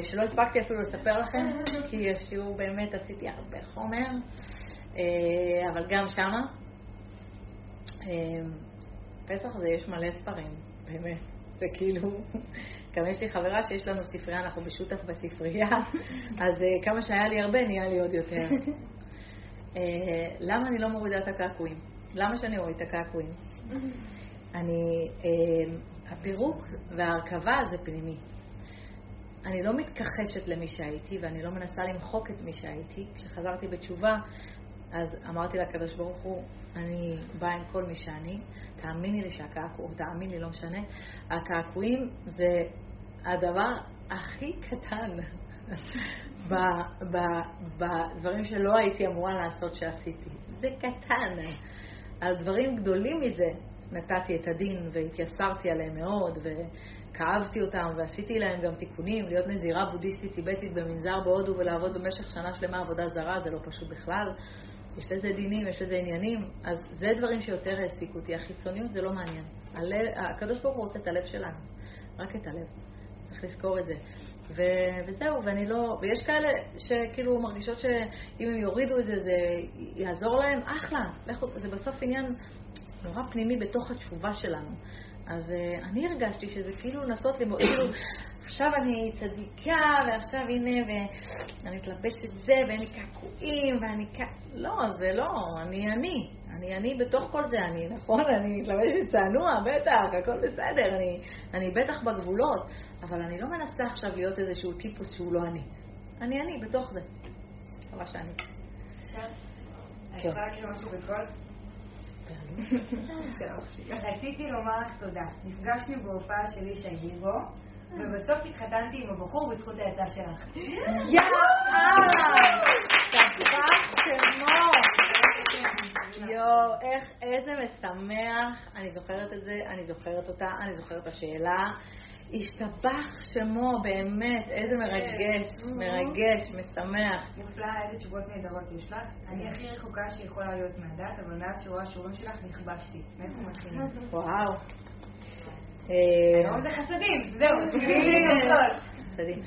שלא הספקתי אפילו לספר לכם, כי השיעור באמת עשיתי הרבה חומר, אבל גם שמה. פסח זה יש מלא ספרים, באמת. זה כאילו, גם יש לי חברה שיש לנו ספרייה, אנחנו בשותף בספרייה, אז אה, כמה שהיה לי הרבה, נהיה לי עוד יותר. אה, למה אני לא מורידה את הקעקועים? למה שאני אוריד את הקעקועים? אני, אה, הפירוק וההרכבה זה פנימי. אני לא מתכחשת למי שהייתי ואני לא מנסה למחוק את מי שהייתי. כשחזרתי בתשובה, אז אמרתי לקדוש ברוך הוא, אני באה עם כל מי שאני, תאמיני לי שהקעקוע, תאמין לי, לא משנה. הקעקועים זה הדבר הכי קטן בדברים שלא הייתי אמורה לעשות שעשיתי. זה קטן. על דברים גדולים מזה נתתי את הדין והתייסרתי עליהם מאוד וכאבתי אותם ועשיתי להם גם תיקונים, להיות נזירה בודהיסטית טיבטית במנזר בהודו ולעבוד במשך שנה שלמה עבודה זרה זה לא פשוט בכלל. יש לזה דינים, יש לזה עניינים, אז זה דברים שיותר העסיקו אותי. החיצוניות זה לא מעניין. הקדוש ברוך הוא רוצה את הלב שלנו, רק את הלב. צריך לזכור את זה. ו, וזהו, ואני לא... ויש כאלה שכאילו מרגישות שאם הם יורידו את זה, זה יעזור להם, אחלה. לכו, זה בסוף עניין נורא פנימי בתוך התשובה שלנו. אז uh, אני הרגשתי שזה כאילו לנסות ללמוד, כאילו, עכשיו אני צדיקה, ועכשיו הנה, ואני מתלבשת את זה, ואין לי קעקועים, ואני כ... לא, זה לא, אני אני. אני אני בתוך כל זה, אני, נכון, אני מתלבשת צנוע, בטח, הכל בסדר, אני, אני בטח בגבולות, אבל אני לא מנסה עכשיו להיות איזשהו טיפוס שהוא לא אני. אני אני בתוך זה. מקווה שאני. אני יכולה להגיד משהו בקול? רציתי לומר לך תודה. נפגשנו בהופעה של אישה היבו, ובסוף התחתנתי עם הבחור בזכות העצה שלך. יאללה! שפך שמו! יואו, איך, איזה משמח. אני זוכרת את זה, אני זוכרת אותה, אני זוכרת את השאלה. השתבח שמו, באמת, איזה מרגש, מרגש, משמח. נפלא, איזה תשובות נהדרות יש לך. אני הכי רחוקה שיכולה להיות מהדת, אבל מאז שרואה שיעורים שלך נכבשתי. מאיפה מתחילים? וואו. היום זה חסדים, זהו, חסדים.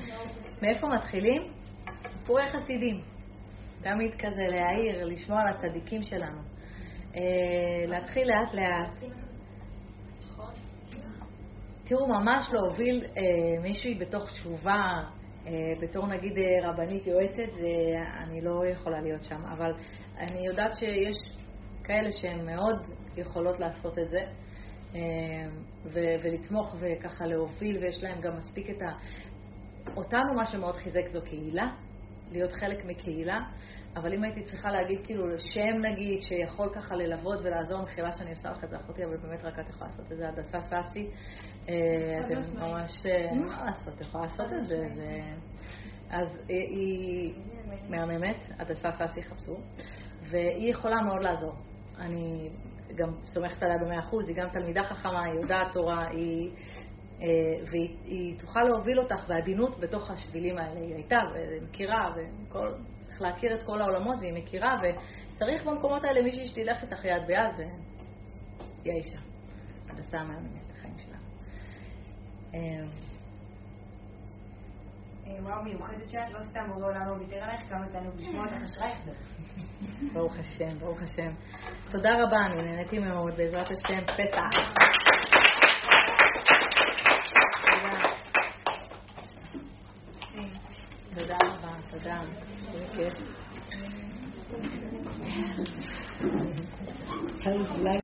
מאיפה מתחילים? סיפורי חסידים. תמיד כזה להעיר, לשמוע על הצדיקים שלנו. להתחיל לאט לאט. תראו, ממש להוביל אה, מישהי בתוך תשובה, אה, בתור נגיד אה, רבנית יועצת, אני לא יכולה להיות שם, אבל אני יודעת שיש כאלה שהן מאוד יכולות לעשות את זה, אה, ו- ולתמוך וככה להוביל, ויש להם גם מספיק את ה... אותנו מה שמאוד חיזק זו קהילה, להיות חלק מקהילה, אבל אם הייתי צריכה להגיד כאילו שם נגיד שיכול ככה ללוות ולעזור, מחילה שאני עושה לך את זה אחותי, אבל באמת רק את יכולה לעשות את זה, הדסה סאסי, אתם ממש, מה? לעשות, את יכולה לעשות את זה. אז היא מהממת, הדסה סאסי חפשו, והיא יכולה מאוד לעזור. אני גם סומכת עליה במאה אחוז, היא גם תלמידה חכמה, היא יודעת תורה, היא... והיא תוכל להוביל אותך בעדינות בתוך השבילים האלה. היא הייתה ומכירה, וכל, צריך להכיר את כל העולמות, והיא מכירה, וצריך במקומות האלה מישהי שתלך איתך יד ביד, והיא האישה. הדסה מהממת, החיים שלה. אה, וואו מיוחדת שאת, לא סתם בורא עולם לא ויתר עלייך, כמה תענוג לשמוע אותך, אשרייך זה. ברוך השם, ברוך השם. תודה רבה, אני נהניתי מאוד, בעזרת השם, פסח. תודה רבה, תודה.